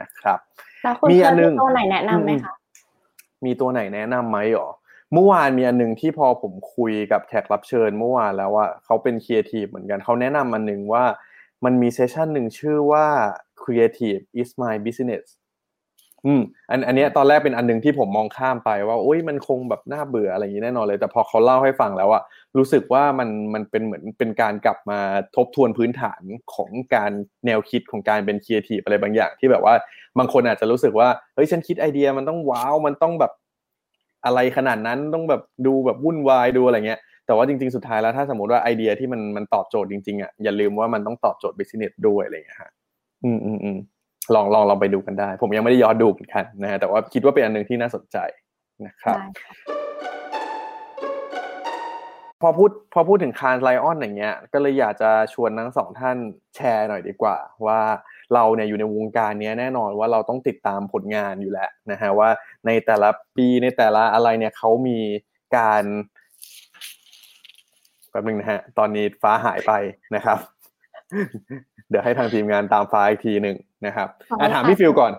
A: นะครับ
B: แล้วคุณ
A: มี
B: เค
A: อั
B: ย
A: นหนึ่
B: มี
A: ง
B: ตัวไหนแนะนำไหมคะ
A: มีตัวไหนแนะนำไหมหรอ เมื่อวานมีอันหนึ่งที่พอผมคุยกับแขกรับเชิญ เมื่อวานแล้วว่าเขาเป็นครีเอทีฟเหมือนกันเขาแนะนำอันหนึ่งว่ามันมี session หนึ่งชื่อว่า creative is my business อืมอันอันนี้ตอนแรกเป็นอันหนึ่งที่ผมมองข้ามไปว่าโอ้ยมันคงแบบน่าเบื่ออะไรอย่างนี้แน่นอนเลย แต่พอเขาเล่าให้ฟังแล้วอะรู้สึกว่ามันมันเป็นเหมือนเป็นการกลับมาทบทวนพื้นฐานของการแนวคิดของการเป็นครีเอทีฟอะไรบางอย่างที่แบบว่าบางคนอาจจะรู้สึกว่าเฮ้ยฉันคิดไอเดียมันต้อง wow มันต้องแบบ อะไรขนาดนั้นต้องแบบดูแบบวุ่นวายดูอะไรเงี้ยแต่ว่าจริง ๆ สุดท้ายแล้วถ้าสมมติว่าไอเดียที่มันมันตอบโจทย์จริงๆอะอย่าลืมว่ามันต้องตอบโจทย์ business ด้วยอะไรอย่างเงี้ยฮะอืมอืมอืมลองลองลองไปดูกันได้ ผมยังไม่ได้ย้อนดูเหมือนกันนะฮะแต่ว่าคิดว่าเป็นอันหนึ่งที่น่าสนใจนะครับ
B: ได้ค่ะ
A: พอพูดพอพูดถึงคานไลออนอย่างเงี้ย ก็เลยอยากจะชวนทั้งสองท่านแชร์หน่อยดีกว่า ว่า เราเนี่ยอยู่ในวงการเนี้ยแน่นอนว่าเราต้องติดตามผลงานอยู่แล้วนะฮะว่าในแต่ละปีในแต่ละอะไรเนี่ยเขามีการแป๊บนึงนะฮะตอนนี้ฟ้าหายไปนะครับ เดี๋ยวให้ทางทีมงานตามฟ้าอีกทีหนึ่งนะครับอะถามพี่ฟิวก่อน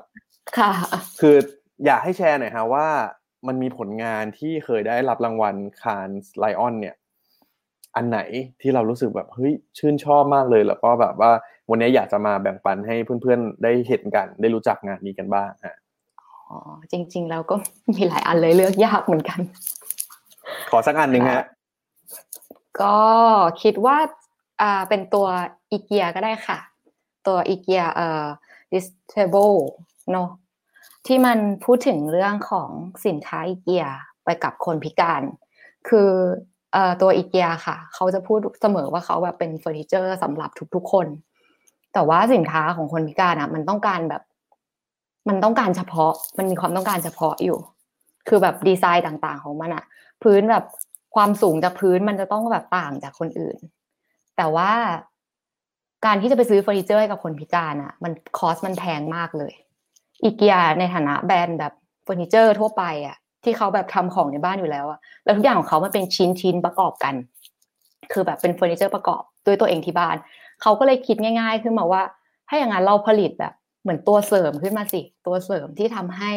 C: ค่ะ
A: คืออยากให้แชร์หน่อยฮะว่ามันมีผลงานที่เคยได้รับรางวัลคานไลออนเนี่ย อันไหนที่เรารู้สึกแบบเฮ้ยชื่นชอบมากเลย แล้วก็แบบว่า วันนี้อยากจะมาแบ่งปันให้เพื่อนๆได้เห็นกัน ได้รู้จักงานนี้กันบ้างฮะ
C: อ๋อจริงๆแล้วก็มีหลายอันเลยเลือกยากเหมือนกัน
A: ขอสักอันหนึ่งฮะ
C: ก็คิดว่าอ่าเป็นตัวอีเกียก็ได้ค่ะ ตัวอีเกียเอ่อ disable เนอะที่มันพูดถึงเรื่องของสินค้าอีเกียไปกับคนพิการ คือเอ่อตัวอีเกียค่ะ เขาจะพูดเสมอว่าเขาแบบเป็นเฟอร์นิเจอร์สำหรับทุกๆคน แต่ว่าสินค้าของคนพิการอะ มันต้องการแบบ มันต้องการเฉพาะ มันมีความต้องการเฉพาะอยู่ คือแบบดีไซน์ต่างๆของมันอะ พื้นแบบความสูงจากพื้นมันจะต้องแบบต่างจากคนอื่น แต่ว่าการที่จะไปซื้อเฟอร์นิเจอร์ให้กับคนพิการอะ มัน cost มันแพงมากเลยอีเกียในฐานะแบรนด์แบบเฟอร์นิเจอร์ทั่วไปอะ ที่เขาแบบทำของในบ้านอยู่แล้วอะแล้วทุกอย่างของเขามันเป็นชิ้นชิ้นประกอบกัน คือแบบเป็นเฟอร์นิเจอร์ประกอบด้วยตัวเองที่บ้าน เขาก็เลยคิดง่าย ๆ ขึ้นมาว่า ถ้าอย่างนั้นเราผลิตแบบ เหมือนตัวเสริมขึ้นมาสิ ตัวเสริมที่ทำให้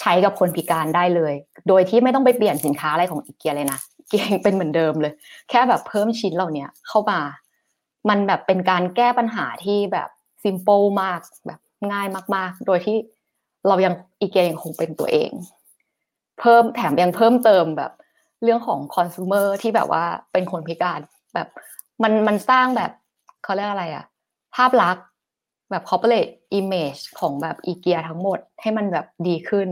C: ใช้กับคนพิการได้เลย โดยที่ไม่ต้องไปเปลี่ยนสินค้าอะไรของอีเกียเลยนะเกียงเป็นเหมือนเดิมเลย แค่แบบเพิ่มชิ้นเหล่านี้เข้ามา มันแบบเป็นการแก้ปัญหาที่แบบซิมเ l ิลมากแบบง่ายมาก ๆ โดยที่เรายังอีเกียยังคงเป็นตัวเอง เพิ่มแถมยังเพิ่มเติมแบบเรื่องของคอน sumer ที่แบบว่าเป็นคนพิการแบบมันมันสร้างแบบ เขาเรียกอะไรอะภาพลักษณ์แบบ corporate image ของแบบอีเกียทั้งหมดให้มันแบบดีขึ้น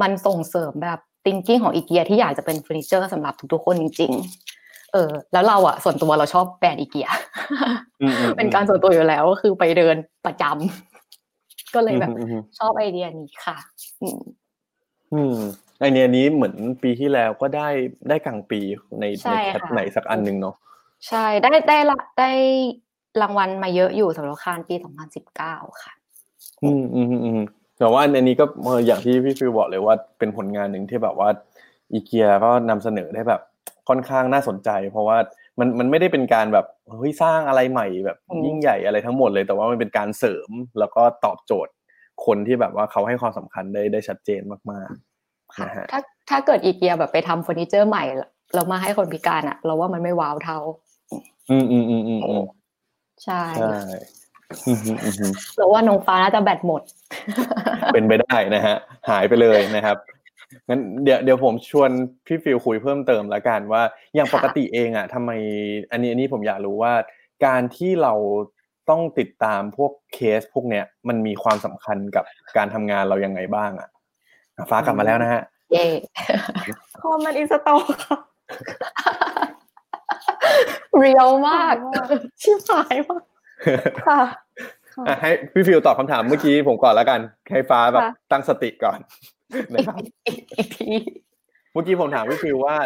C: มันส่งเสริมแบบ thinking ของอีเกียที่อยากจะเป็นเฟอร์นิเจอร์สำหรับทุกๆคนจริง ๆ เออ แล้วเราอะส่วนตัวเราชอบแบรนด์อีเกีย
A: อืมอืม
C: เป็นการส่วนตัวอยู่แล้วก็คือไปเดินประจำก็เลยแบบ
A: อืมอืม
C: ชอบไอเดียนี้ค่ะ อืม
A: อืมไอเนี้ยนี้เหมือนปีที่แล้วก็ได้ได้กลางปีใน
C: ใช่
A: ในแคท
C: ค่ะ
A: ไหนสักอันหนึ่งเนาะ
C: ใช่ได้ได้ละได้ รางวัลมาเยอะอยู่สำหรับคานปี2019ค่ะ
A: อืมอืมอืมอืมแต่ว่าอันนี้ก็เอออย่างที่พี่ฟิวบอกเลยว่าเป็นผลงานหนึ่งที่แบบว่าอีเกียก็นำเสนอได้แบบค่อนข้างน่าสนใจ เพราะว่ามันมันไม่ได้เป็นการแบบเฮ้ยสร้างอะไรใหม่แบบ
C: อืม
A: ยิ่งใหญ่อะไรทั้งหมดเลยแต่ว่ามันเป็นการเสริมแล้วก็ตอบโจทย์คนที่แบบว่าเขาให้ความสำคัญได้ได้ชัดเจนมากๆ
C: ค่ะ
A: นะฮะ
C: ถ้าถ้าเกิดอีเกียแบบไปทำเฟอร์นิเจอร์ใหม่แล้วมาให้คนพิการอะเราว่ามันไม่ว้าวเท่า
A: อืมอืมอืมอืมอืม
C: ใช่
A: ใช่อือฮึอือฮึ
C: แล้วว่าน้องฟ้าน่าจะแบตหมด
A: เป็นไปได้นะฮะ หายไปเลยนะครับงั้นเดี๋ยวเดี๋ยวผมชวนพี่ฟิลคุยเพิ่มเติมแล้วกันว่าอย่าง
C: ค่ะ
A: ปกติเองอะทำไม อันนี้อันนี้ผมอยากรู้ว่า การที่เราต้องติดตามพวกเคสพวกเนี้ยมันมีความสำคัญกับการทำงานเรายังไงบ้างอะอะฟ้ากลับมาแล้วนะฮะ
C: เย่
B: คอมมัน install ค่ะ
C: เรียวมาก
B: ชิบหายมากค่ะ
A: อะให้พี่ฟิลตอบคำถามเมื่อกี้ผมก่อนแล้วกันให้ฟ้าแบบ
B: ค่ะ
A: ตั้งสติก่อนนะครับ
C: อีกอีกที
A: เมื่อกี้ผมถามพี่ฟิลว่า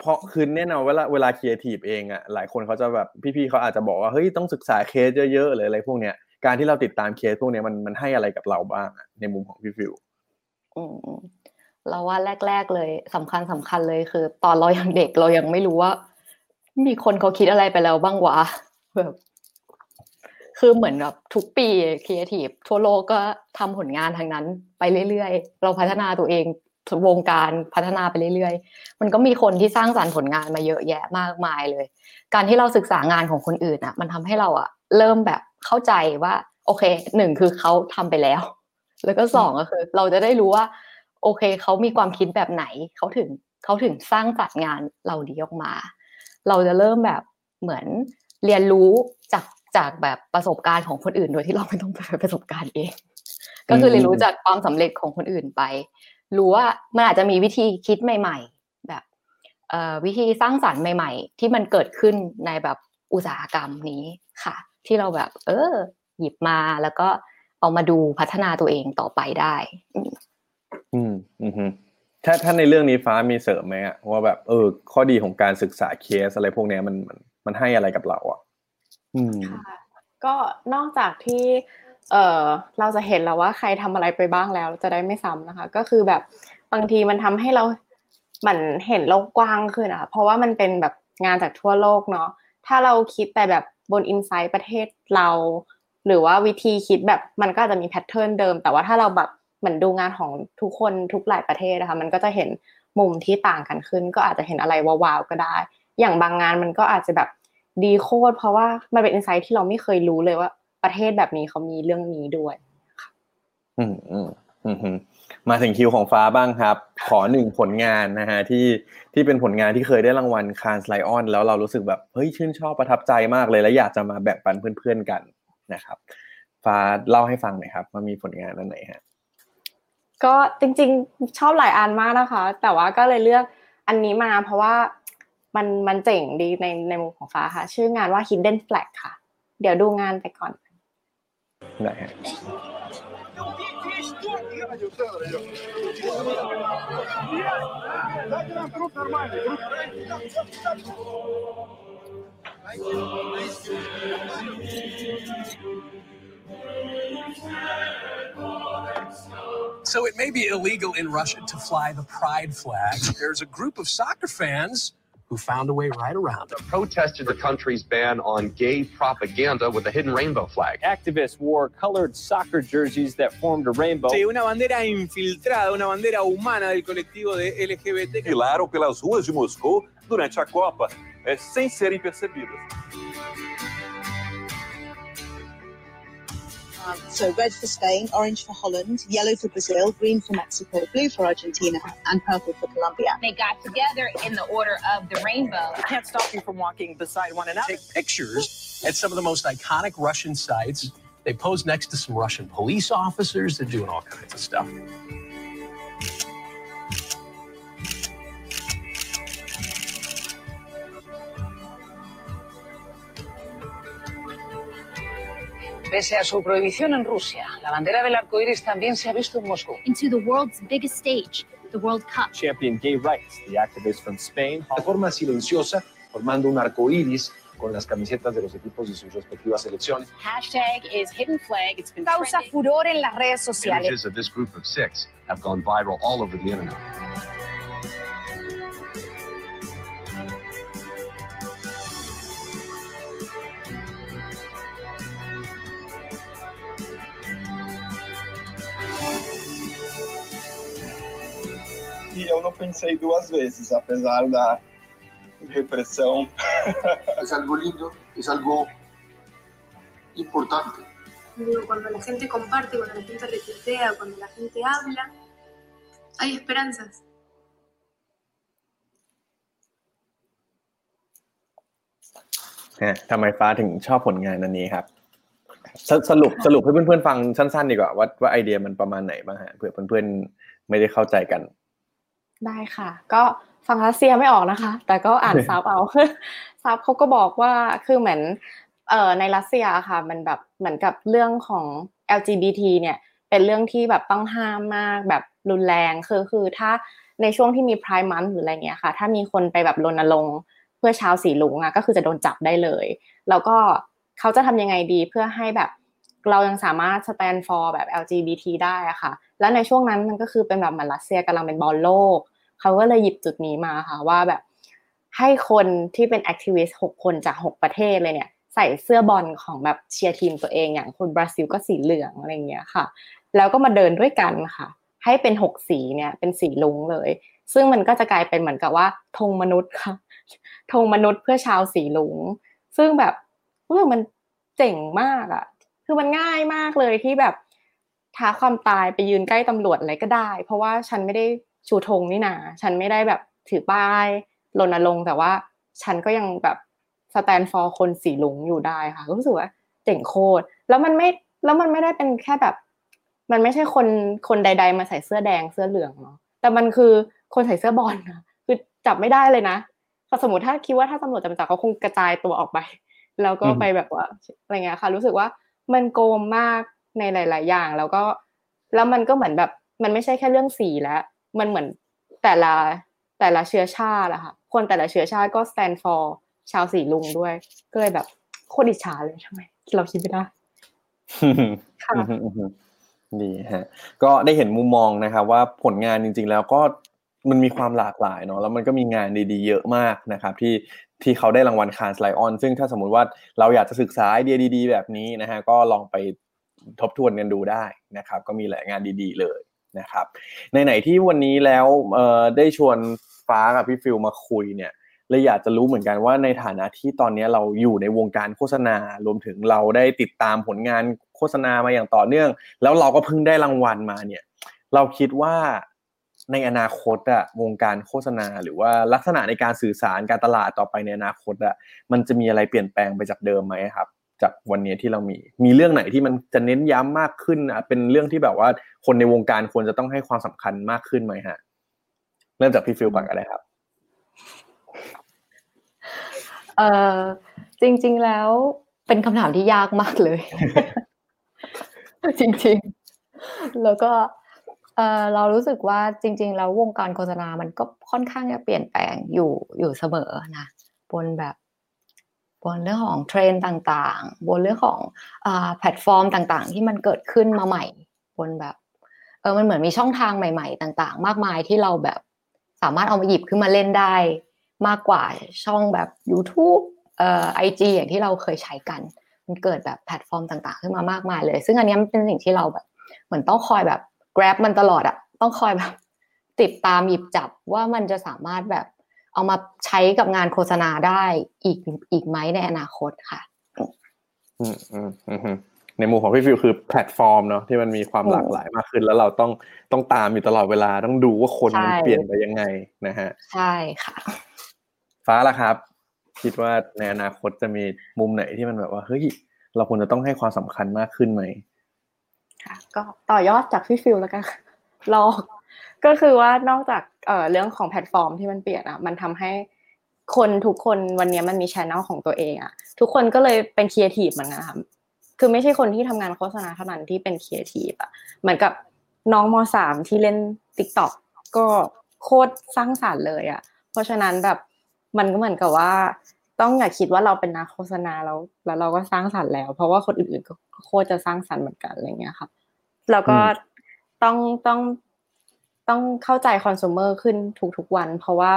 A: เพราะคือแน่นอนเวลาเวลาครีเอทีฟเองอะหลายคนเขาจะแบบพี่ๆเขาอาจจะบอกว่าเฮ้ยต้องศึกษาเคสเยอะๆหรืออะไรพวกเนี้ยการที่เราติดตามเคสพวกเนี้ยมันมันให้อะไรกับเราบ้างอะในมุมของพี่ฟิว
C: อืมอืมเราว่าแรก ๆเลยสำคัญสำคัญเลยคือ ตอนเรายังเด็กเรายังไม่รู้ว่า มีคนเขาคิดอะไรไปแล้วบ้างวะแบบคือเหมือนแบบทุกปีครีเอทีฟทั่วโลกก็ทำผลงานทางนั้นไปเรื่อยๆ เราพัฒนาตัวเองวงการพัฒนาไปเรื่อยๆ มันก็มีคนที่สร้างสรรค์ผลงานมาเยอะแยะมากมายเลย การที่เราศึกษางานของคนอื่นอะ มันทำให้เราอะ เริ่มแบบเข้าใจว่า โอเคหนึ่งคือเขาทำไปแล้ว แล้วก็สองก็คือ เราจะได้รู้ว่า โอเคเขามีความคิดแบบไหนเขาถึงเขาถึงสร้างจัดงานเหล่านี้ออกมา เราจะเริ่มแบบเหมือนเรียนรู้จากจากแบบประสบการณ์ของคนอื่น โดยที่เราไม่ต้องไปประสบการณ์เอง ก็คือเรียนรู้จากความสำเร็จของคนอื่นไปรู้ว่ามันอาจจะมีวิธีคิดใหม่ ๆ แบบวิธีสร้างสรรค์ใหม่ ๆ ที่มันเกิดขึ้นในแบบอุตสาหกรรมนี้ค่ะ ที่เราแบบ เออ หยิบมาแล้วก็เอามาดูพัฒนาตัวเองต่อไปได้ อืม
A: อืม ถ้าถ้าในเรื่องนี้ฟ้ามีเสริมไหมอะว่าแบบเออ ข้อดีของการศึกษาเคสอะไรพวกเนี้ยมันมันมันให้อะไรกับเราอะอืม
B: ค่ะก็นอกจากที่เออเราจะเห็นแล้วว่าใครทำอะไรไปบ้างแล้วจะได้ไม่ซ้ำนะคะ ก็คือแบบบางทีมันทำให้เราเหมือนเห็นโลกกว้างขึ้นอะเพราะว่ามันเป็นแบบงานจากทั่วโลกเนาะถ้าเราคิดแต่แบบบน insight ประเทศเรา หรือว่าวิธีคิดแบบมันก็อาจจะมี pattern เดิม แต่ว่าถ้าเราแบบ เหมือนดูงานของทุกคนทุกหลายประเทศนะคะมันก็จะเห็นมุมที่ต่างกันขึ้น ก็อาจจะเห็นอะไรว้าวๆก็ได้ อย่างบางงานมันก็อาจจะแบบดีโคตรเพราะว่ามันเป็น insight ที่เราไม่เคยรู้เลยว่า ประเทศแบบนี้เขามีเรื่องนี้ด้วย
A: อืมอืมอืมมาถึงคิวของฟ้าบ้างครับ ขอหนึ่งผลงานนะฮะที่ที่เป็นผลงานที่เคยได้รางวัลคานสไลออนแล้วเรารู้สึกแบบเฮ้ยชื่นชอบประทับใจมากเลย และอยากจะมาแบ่งปันเพื่อนๆกันนะครับ ฟ้าเล่าให้ฟังหน่อยครับว่ามีผลงานอันไหนฮะ
B: ก็จริงๆชอบหลายอันมากนะคะ แต่ว่าก็เลยเลือกอันนี้มาเพราะว่ามันมันเจ๋งดีในในมุมของฟ้าค่ะ ชื่องานว่า Hidden Flag ค่ะ เดี๋ยวดูงานไปก่อน
A: ไหนฮะ
D: So it may be illegal in Russia to fly the pride flag. There's a group of soccer fans who found a way right around it.
E: protested the country's ban on gay propaganda with a hidden rainbow flag.
F: activists wore colored soccer jerseys that formed a rainbow.
G: Sí, una bandera infiltrada, una bandera humana del colectivo de LGBT.
H: desfilaram pelas ruas de Moscou durante a Copa, eh, sem serem percebidas.
I: Um, so red for Spain, orange for Holland, yellow for Brazil, green for Mexico, blue for Argentina, and purple for Colombia.
J: They got together in the order of the rainbow.
G: I can't stop you from walking beside one another.
D: Take pictures at some of the most iconic Russian sites. They pose next to some Russian police officers. They're doing all kinds of stuff.
J: Pese a su prohibición en Rusia, la bandera del arco iris también se ha visto en Moscú.
K: into the world's biggest stage, the World Cup.
F: Champion gay rights, the activists from Spain.
L: de forma silenciosa, formando un arco iris con las camisetas de los equipos de sus respectivas selecciones.
J: Hashtag is hidden flag. It's been causa furor en las redes sociales.
E: Images of this group of six have gone viral all over the internet.
M: E eu não pensei duas vezes, apesar da repressão.
N: es algo lindo, es algo importante.
O: Digo, cuando la gente comparte, cuando la gente retuitea, cuando la gente habla, hay esperanzas.
A: ฮะทำไมฟ้าถึงชอบผลงานอันนี้ครับสสรุปสรุปให้เพื่อนๆฟังสั้นๆดีกว่าว่าว่าไอเดียมันประมาณไหนบ้างฮะเผื่อเพื่อนๆไม่ได้เข้าใจกัน
B: ได้ค่ะ ก็ฟังรัสเซียไม่ออกนะคะ แต่ก็อ่านซับเอาซับเขาก็บอกว่าคือเหมือนเอ่อในรัสเซียค่ะ มันแบบเหมือนกับเรื่องของ LGBT เนี่ยเป็นเรื่องที่แบบต้องห้ามมากแบบรุนแรงคือคือถ้าในช่วงที่มี Pride Month หรืออะไรเงี้ยค่ะ ถ้ามีคนไปแบบรณรงค์เพื่อชาวสีลุงอะก็คือจะโดนจับได้เลย แล้วก็เขาจะทำยังไงดีเพื่อให้แบบเรายังสามารถ stand for แบบ LGBT ได้อะค่ะ แล้วในช่วงนั้นมันก็คือเป็นแบบเหมือนรัสเซียกำลังเป็นบอลโลก เขาก็เลยหยิบจุดนี้มาค่ะว่าแบบให้คนที่เป็น activist หกคนจากหกประเทศเลยเนี่ย ใส่เสื้อบอลของแบบเชียร์ทีมตัวเองอย่างคนบราซิลก็สีเหลืองอะไรเงี้ยค่ะ แล้วก็มาเดินด้วยกันค่ะ ให้เป็นหกสีเนี่ยเป็นสีรุ้งเลย ซึ่งมันก็จะกลายเป็นเหมือนกับว่าธงมนุษย์ค่ะธงมนุษย์เพื่อชาวสีรุ้ง ซึ่งแบบเออมันเจ๋งมากอะคือมันง่ายมากเลยที่แบบท้าความตายไปยืนใกล้ตำรวจอะไรก็ได้ เพราะว่าฉันไม่ได้ ชูธงนี่นาฉันไม่ได้แบบถือป้ายรณรงค์แต่ว่าฉันก็ยังแบบสแตนฟอร์คนสีลุงอยู่ได้ค่ะรู้สึกว่าเจ๋งโคตรแล้วมันไม่แล้วมันไม่ได้เป็นแค่แบบ มันไม่ใช่คนคนใด ๆ มาใส่เสื้อแดงเสื้อเหลืองเนาะแต่มันคือคนใส่เสื้อบอลนะคือจับไม่ได้เลยนะถ้าสมมติถ้าคิดว่าถ้าตำรวจจะมาจับเขาคงกระจายตัวออกไป แล้วก็ไปแบบว่าอะไรเงี้ยค่ะ รู้สึกว่ามันโกงมากในหลาย ๆ อย่าง แล้วก็แล้วมันก็เหมือนแบบมันไม่ใช่แค่เรื่องสีแล้ว มันเหมือนแต่ละแต่ละเชื้อชาติอะค่ะคนแต่ละเชื้อชาติก็ stand for ชาวสีลุงด้วย ก็เลยแบบโคตรอิจฉาเลยทำไมเราคิดไม่ได้ค่ะ
A: ดีฮะก็ได้เห็นมุมมองนะครับว่าผลงานจริง ๆ แล้วก็มันมีความหลากหลายเนาะแล้วมันก็มีงานดีๆ เยอะมากนะครับที่ที่เขาได้รางวัลคานส์ไลออนซึ่งถ้าสมมุติว่าเราอยากจะศึกษาไอเดียดี ๆ แบบนี้นะฮะก็ลองไปทบทวนกันดูได้นะครับ ก็มีหลายงานดี ๆ เลย นะครับในไหนที่วันนี้แล้วได้ชวนฟ้ากับพี่ฟิลมาคุยเนี่ยเลยอยากจะรู้เหมือนกันว่าในฐานะที่ตอนนี้เราอยู่ในวงการโฆษณารวมถึงเราได้ติดตามผลงานโฆษณามาอย่างต่อเนื่อง แล้วเราก็เพิ่งได้รางวัลมาเนี่ย เราคิดว่าในอนาคตอะวงการโฆษณา หรือว่าลักษณะในการสื่อสารการตลาดต่อไปในอนาคตอะมันจะมีอะไรเปลี่ยนแปลงไปจากเดิมไหมครับ จากวันนี้ที่เรามี มีเรื่องไหนที่มันจะเน้นย้ำมากขึ้นอะเป็นเรื่องที่แบบว่าคนในวงการควรจะต้องให้ความสำคัญมากขึ้นไหมฮะ เริ่มจากพี่ฟิลก่อนก็ได้ครับ
C: เออจริง ๆแล้วเป็นคำถามที่ยากมากเลย จริง ๆ แล้วก็เออเรารู้สึกว่าจริง ๆ แล้ววงการโฆษณามันก็ค่อนข้างจะเปลี่ยนแปลงอยู่อยู่เสมอนะบนแบบ บนเรื่องของเทรนต่างๆ บนเรื่องของอแพลตฟอร์มต่างๆ ที่มันเกิดขึ้นมาใหม่ บนแบบเออมันเหมือนมีช่องทางใหม่ ๆ ต่าง ๆ มากมายที่เราแบบสามารถเอามาหยิบขึ้นมาเล่นได้ มากกว่าช่องแบบ YouTube เอ่อ IG อย่างที่เราเคยใช้กัน มันเกิดแบบแพลตฟอร์มต่าง ๆ ขึ้นมามากมายเลย ซึ่งอันนี้มันเป็นสิ่งที่เราแบบ เหมือนต้องคอยแบบ grab มันตลอดอะต้องคอยแบบ ติดตามหยิบจับว่ามันจะสามารถแบบ เอามาใช้กับงานโฆษณาได้อีกอีกไหมในอนาคตค่ะ
A: อืมอืมอืมในมุมของพี่ฟิลคือแพลตฟอร์มเนาะที่มันมีความหลากหลายมากขึ้น แล้วเราต้องต้องตามอยู่ตลอดเวลาต้องดูว่าคนมัน
C: ใช่
A: เปลี่ยนไปยังไงนะฮะ
C: ใช่ค่ะ
A: ฟ้าล่ะครับ คิดว่าในอนาคตจะมีมุมไหนที่มันแบบว่าเฮ้ยเราควรจะต้องให้ความสำคัญมากขึ้นไหม
B: ค่ะ ก็ต่อยอดจากพี่ฟิลแล้วกันค่ะลอ กก็คือว่านอกจากเอ่อเรื่องของแพลตฟอร์มที่มันเปลี่ยนอะ มันทำให้คนทุกคนวันนี้มันมี channel ของตัวเองอะ ทุกคนก็เลยเป็นครีเอทีฟเหมือนกันค่ะคือไม่ใช่คนที่ทำงานโฆษณาเท่านั้นที่เป็นครีเอทีฟอะ เหมือนกับน้องมสามที่เล่น t ิ k t o k ก็โคตรสร้างสรรค์เลยอะ เพราะฉะนั้นแบบมันก็เหมือนกับว่า ต้องอย่าคิดว่าเราเป็นนักโฆษณาแล้วแล้วเราก็สร้างสรรค์แล้ว เพราะว่าคนอื่นๆก็โคตรจะสร้างสรรค์เหมือนกันอะไรเงี้ยค่ะแล้วก็ต้องต้อง ต้องเข้าใจคอน sumer ขึ้นทุกๆวัน เพราะว่า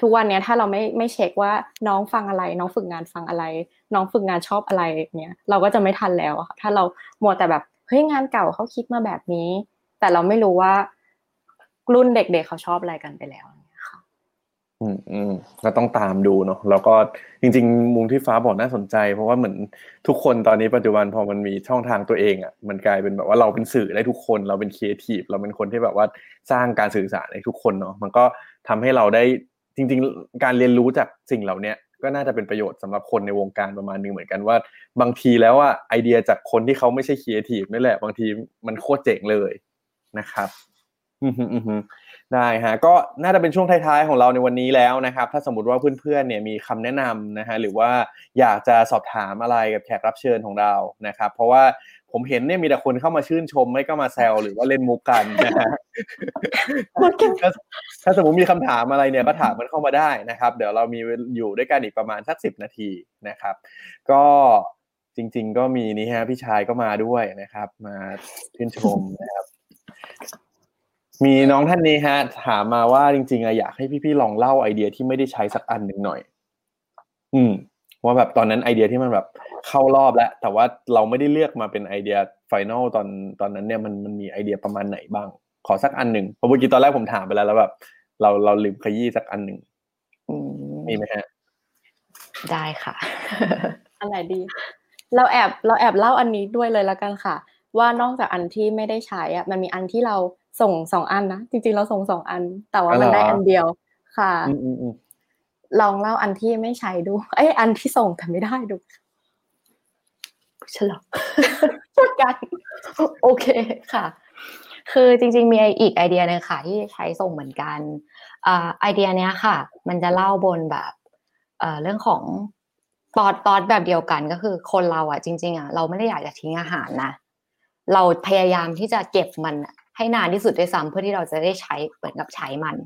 B: ทุกวันเนี้ยถ้าเราไม่ไม่เช็คว่าน้องฟังอะไร น้องฝึกงานฟังอะไร น้องฝึกงานชอบอะไรเนี้ยเราก็จะไม่ทันแล้วค่ะถ้าเรามัวแต่แบบเฮ้ยงานเก่าเขาคิดมาแบบนี้ แต่เราไม่รู้ว่ารุ่นเด็กๆเขาชอบอะไรกันไปแล้ว
A: อืมอืมก็ต้องตามดูเนาะแล้วก็จริง ๆ มุมที่ฟ้าบอกน่าสนใจ เพราะว่าเหมือนทุกคนตอนนี้ปัจจุบันพอมันมีช่องทางตัวเองอะมันกลายเป็นแบบว่าเราเป็นสื่อได้ทุกคน เราเป็นครีเอทีฟเราเป็นคนที่แบบว่าสร้างการสื่อสารในทุกคนเนาะมันก็ทำให้เราได้จริง ๆ การเรียนรู้จากสิ่งเหล่าเนี้ยก็น่าจะเป็นประโยชน์สำหรับคนในวงการประมาณนึงเหมือนกันว่า บางทีแล้วอะไอเดียจากคนที่เขาไม่ใช่ครีเอทีฟนี่แหละบางทีมันโคตรเจ๋งเลยนะครับ อืมอืม ได้ฮะก็น่าจะเป็นช่วงท้ายๆของเราในวันนี้แล้วนะครับ ถ้าสมมติว่าเพื่อนๆเนี่ยมีคำแนะนำนะฮะหรือว่าอยากจะสอบถามอะไรกับแขกรับเชิญของเรานะครับ เพราะว่าผมเห็นเนี่ยมีแต่คนเข้ามาชื่นชมไม่ก็มาแซวหรือว่าเล่นมุกกันนะฮะถ้าถ้าสมมติมีคำถามอะไรเนี่ยก็ถามมันเข้ามาได้นะครับ เดี๋ยวเรามีอยู่ด้วยกันอีกประมาณสักสิบนาทีนะครับ ก็จริง ๆ ก็มีนี่ฮะพี่ชายก็มาด้วยนะครับ มาชื่นชมนะครับ มีน้องท่านนี้ฮะ ถามมาว่าจริงๆอะอยากให้พี่ๆลองเล่าไอเดียที่ไม่ได้ใช้สักอันหนึ่งหน่อย อืมว่าแบบตอนนั้นไอเดียที่มันแบบเข้ารอบแล้ว แต่ว่าเราไม่ได้เลือกมาเป็นไอเดียfinal ตอนตอนนั้นเนี่ยมันมันมีไอเดียประมาณไหนบ้าง ขอสักอันหนึ่งเพราะเมื่อกี้ตอนแรกผมถามไปแล้วแล้วแบบเราเราลืมขยี้สักอันหนึ่ง
C: อืม
A: มีไหมฮะ
C: ได้ค่ะ
B: อันไหนดี เราแอบเราแอบเล่าอันนี้ด้วยเลยแล้วกันค่ะ ว่านอกจากอันที่ไม่ได้ใช้อะมันมีอันที่เรา ส่งสองอันนะจริงๆเราส่งสองอัน แต่ว่ามัน
A: อ๋อเหรอ
B: ได้อันเดียวค่ะ
A: อืมอืมอืม
B: ลองเล่าอันที่ไม่ใช้ดูเอ้ยอันที่ส่งแต่ไม่ได้ดู
C: ฉลองพูดกันโอเคค่ะ คือจริง ๆ มีอีกไอเดียหนึงค่ะ ที่ใช้ส่งเหมือนกันอ่าไอเดียเนี้ยค่ะ มันจะเล่าบนแบบเอ่อเรื่องของตอดตอดแบบเดียวกันก็คือคนเราอะ จริง ๆอะเราไม่ได้อยากจะทิ้งอาหารนะเราพยายามที่จะเก็บมันอะ ให้นานที่สุดด้วยซ้ำเพื่อที่เราจะได้ใช้เหมือนกับใช้มัน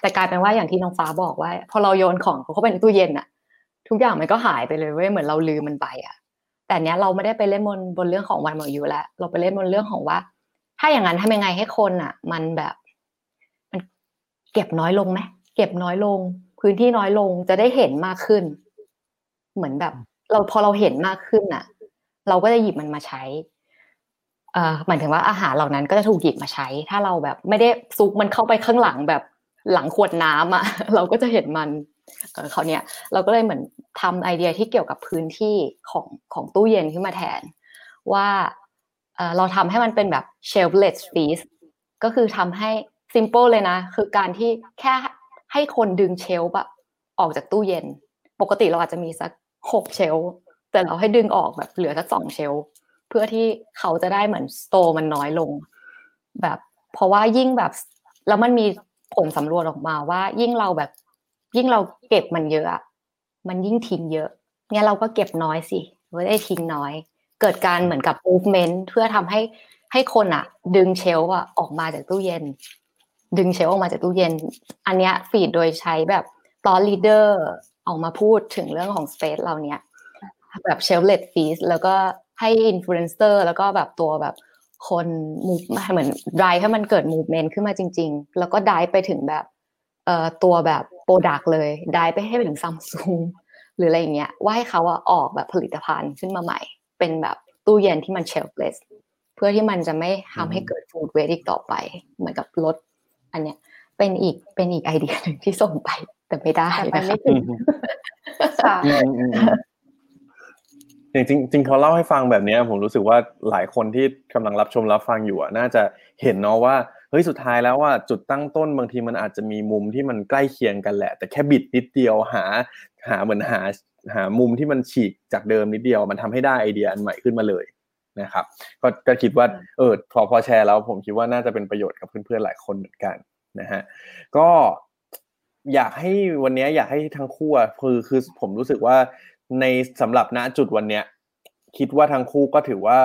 C: แต่กลายเป็นว่าอย่างที่น้องฟ้าบอกว่า พอเราโยนของเข้าไปในตู้เย็นอะทุกอย่างมันก็หายไปเลยเว้ยเหมือนเราลืมมันไปอะแต่เนี้ยเราไม่ได้ไปเล่นบนบนเรื่องของวันหมดอายุแล้วเราไปเล่นบนเรื่องของว่า ถ้าอย่างนั้นทำยังไงให้คนอะมันแบบมันเก็บน้อยลงไหมเก็บน้อยลง พื้นที่น้อยลงจะได้เห็นมากขึ้น เหมือนแบบ เราพอเราเห็นมากขึ้นอะเราก็จะหยิบมันมาใช้ หมายถึงว่าอาหารเหล่านั้นก็จะถูกหยิบมาใช้ ถ้าเราแบบไม่ได้ซุกมันเข้าไปข้างหลังแบบหลังขวดน้ำอะเราก็จะเห็นมันเขาเนี้ยเราก็เลยเหมือนทำไอเดียที่เกี่ยวกับพื้นที่ของของตู้เย็นขึ้นมาแทน ว่าเราทำให้มันเป็นแบบ shelfless space ก็คือทำให้ simple เลยนะ คือการที่แค่ให้คนดึงเชลฟ์อะออกจากตู้เย็น ปกติเราอาจจะมีสักหกเชลฟ์แต่เราให้ดึงออกแบบเหลือสักสองเชลฟ์ เพื่อที่เขาจะได้เหมือนสโตมันน้อยลง แบบ เพราะว่ายิ่งแบบ แล้วมันมีผลสำรวจออกมาว่า ยิ่งเราแบบ ยิ่งเราเก็บมันเยอะมันยิ่งทิ้งเยอะเนี่ยเราก็เก็บน้อยสิไม่ได้ทิ้งน้อย เกิดการเหมือนกับ movement เพื่อทำให้ให้คนอะดึง shelf อะออกมาจากตู้เย็น ดึง shelf ออกมาจากตู้เย็น อันเนี้ยฟีดโดยใช้แบบ thought leader ออกมาพูดถึงเรื่องของ space เราเนี้ยแบบเชลเลดฟีสแล้วก็ ให้อินฟลูเอนเซอร์แล้วก็แบบตัวแบบคนมูเหมือนดายให้มันเกิด movement ขึ้นมาจริง ๆ แล้วก็ดายไปถึงแบบเอ่อตัวแบบ product เลยดายไปให้ไปถึงซัมซุงหรืออะไรอย่างเงี้ยว่าให้เขาอะออกแบบผลิตภัณฑ์ขึ้นมาใหม่ เป็นแบบตู้เย็นที่มัน shelfless เพื่อที่มันจะไม่ทำให้เกิด food waste อีกต่อไป เหมือนกับลดอันเนี้ยเป็นอีกเป็นอีกไอเดียหนึ่งที่ส่งไปแต่ไม่ได้
B: แต่ไป
C: นะ
B: ไม่
C: คะ
B: ถึงค่ะ
A: อืมอืมอืม จริงๆจริงๆพอเล่าให้ฟังแบบเนี้ยผมรู้สึกว่าหลายคนที่กำลังรับชมรับฟังอยู่อะน่าจะเห็นเนาะว่าเฮ้ยสุดท้ายแล้วว่าจุดตั้งต้นบางทีมันอาจจะมีมุมที่มันใกล้เคียงกันแหละ แต่แค่บิดนิดเดียวหา หาเหมือนหาหามุมที่มันฉีกจากเดิมนิดเดียว มันทำให้ได้ไอเดียอันใหม่ขึ้นมาเลยนะครับก็ก็คิดว่าเออพอพอแชร์แล้วผมคิดว่าน่าจะเป็นประโยชน์กับเพื่อนๆหลายคนเหมือนกันนะฮะก็อยากให้วันเนี้ยอยากให้ทั้งคู่อะคือคือผมรู้สึกว่า ในสำหรับณจุดวันเนี้ยคิดว่าทั้งคู่ก็ถือว่า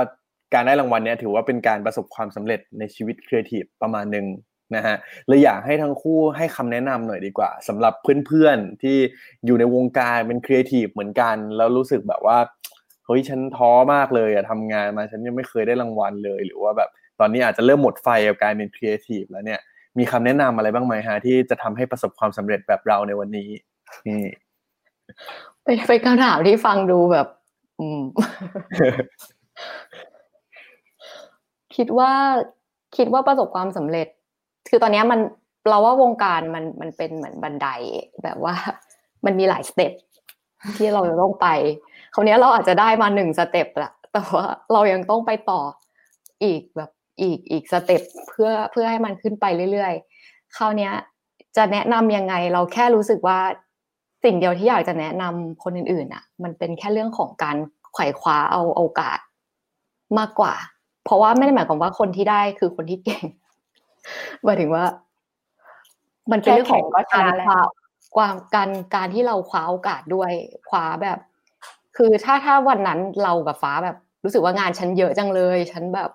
A: การได้รางวัลเนี้ยถือว่าเป็นการประสบความสำเร็จในชีวิตครีเอทีฟประมาณหนึ่งนะฮะเลยอยากให้ทั้งคู่ให้คำแนะนำหน่อยดีกว่าสำหรับเพื่อนๆที่อยู่ในวงการเป็นครีเอทีฟเหมือนกัน แล้วรู้สึกแบบว่าเฮ้ยฉันท้อมากเลยอะทำงานมาฉันยังไม่เคยได้รางวัลเลย หรือว่าแบบตอนนี้อาจจะเริ่มหมดไฟกับการเป็นครีเอทีฟแล้วเนี่ยมีคำแนะนำอะไรบ้างไหมฮะที่จะทำให้ประสบความสำเร็จแบบเราในวันนี้นี่
C: เป็นเป็นคำถามที่ฟังดูแบบ อืม คิดว่าคิดว่าประสบความสำเร็จ คือตอนเนี้ยมันเราว่าวงการมันมันเป็นเหมือนบันได แบบว่ามันมีหลาย step ที่เราจะต้องไปคราวนี้เราอาจจะได้มาหนึ่ง step ละแต่ว่าเรายังต้องไปต่ออีกแบบอีกอีกสเต็ปเพื่อเพื่อให้มันขึ้นไปเรื่อยๆคราวนี้จะแนะนำยังไง เราแค่รู้สึกว่า สิ่งเดียวที่อยากจะแนะนำคนอื่นๆอะ มันเป็นแค่เรื่องของการไขว่คว้าเอาโอกาสมากกว่า เพราะว่าไม่ได้หมายความว่าคนที่ได้คือคนที่เก่งหมายถึงว่า มันเป็นเรื่องของการคว้าความการการที่เราคว้าโอกาสด้วยคว้าแบบ คือถ้าถ้าวันนั้นเรากับฟ้าแบบ รู้สึกว่างานฉันเยอะจังเลย ฉันแบบ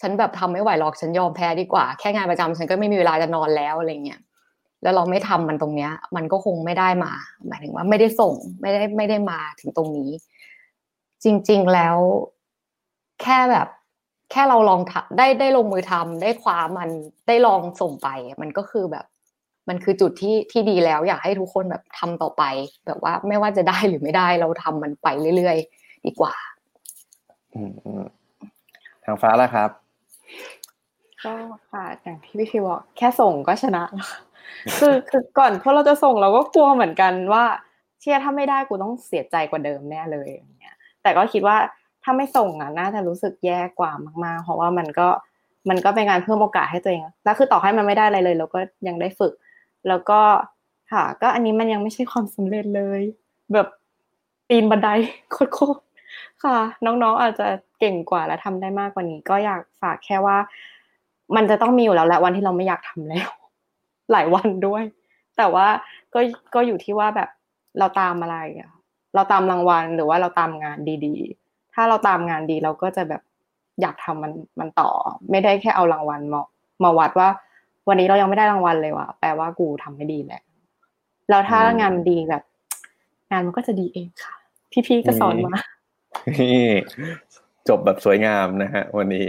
C: ฉันแบบทำไม่ไหวหรอกฉันยอมแพ้ดีกว่า แค่งานประจำฉันก็ไม่มีเวลาจะนอนแล้วอะไรเงี้ย แล้วเราไม่ทำมันตรงเนี้ย มันก็คงไม่ได้มา หมายถึงว่าไม่ได้ส่งไม่ได้ไม่ได้มาถึงตรงนี้ จริง ๆแล้ว แค่แบบ แค่เราลองได้ได้ลงมือทำได้คว้ามันได้ลองส่งไป มันก็คือแบบ มันคือจุดที่ที่ดีแล้ว อยากให้ทุกคนแบบทำต่อไป แบบว่าไม่ว่าจะได้หรือไม่ได้เราทำมันไปเรื่อยๆดีกว่า
A: ทางฟ้าล่ะครับ
B: ก็ค่ะอย่างที่พี่ฟิวบอกแค่ส่งก็ชนะ คือคือก่อนเพราะเราจะส่งเราก็กลัวเหมือนกันว่า เชื่อถ้าไม่ได้กูต้องเสียใจกว่าเดิมแน่เลยอย่างเงี้ยแต่ก็คิดว่าถ้าไม่ส่งอะน่าจะรู้สึกแย่กว่ามากๆ เพราะว่ามันก็มันก็เป็นการเพิ่มโอกาสให้ตัวเองแล้วคือต่อให้มันไม่ได้อะไรเลย เราก็ยังได้ฝึก แล้วก็ค่ะ ก็อันนี้มันยังไม่ใช่ความสำเร็จเลย แบบปีนบันไดโคตรค่ะ น้องๆอาจจะเก่งกว่าและทำได้มากกว่านี้ ก็อยากฝากแค่ว่า มันจะต้องมีอยู่แล้วแหละวันที่เราไม่อยากทำแล้ว หลายวันด้วย แต่ว่าก็ก็อยู่ที่ว่าแบบเราตามอะไรอะเราตามรางวัลหรือว่าเราตามงานดีๆ ถ้าเราตามงานดีเราก็จะแบบอยากทำมันมันต่อ ไม่ได้แค่เอารางวัลมามาวัดว่า วันนี้เรายังไม่ได้รางวัลเลยว่ะแปลว่ากูทำไม่ดีแหละแล้วถ้างานดีแบบ งานมันก็จะดีเองค่ะ พี่ๆก็สอนมา
A: จบแบบสวยงามนะฮะ วันนี้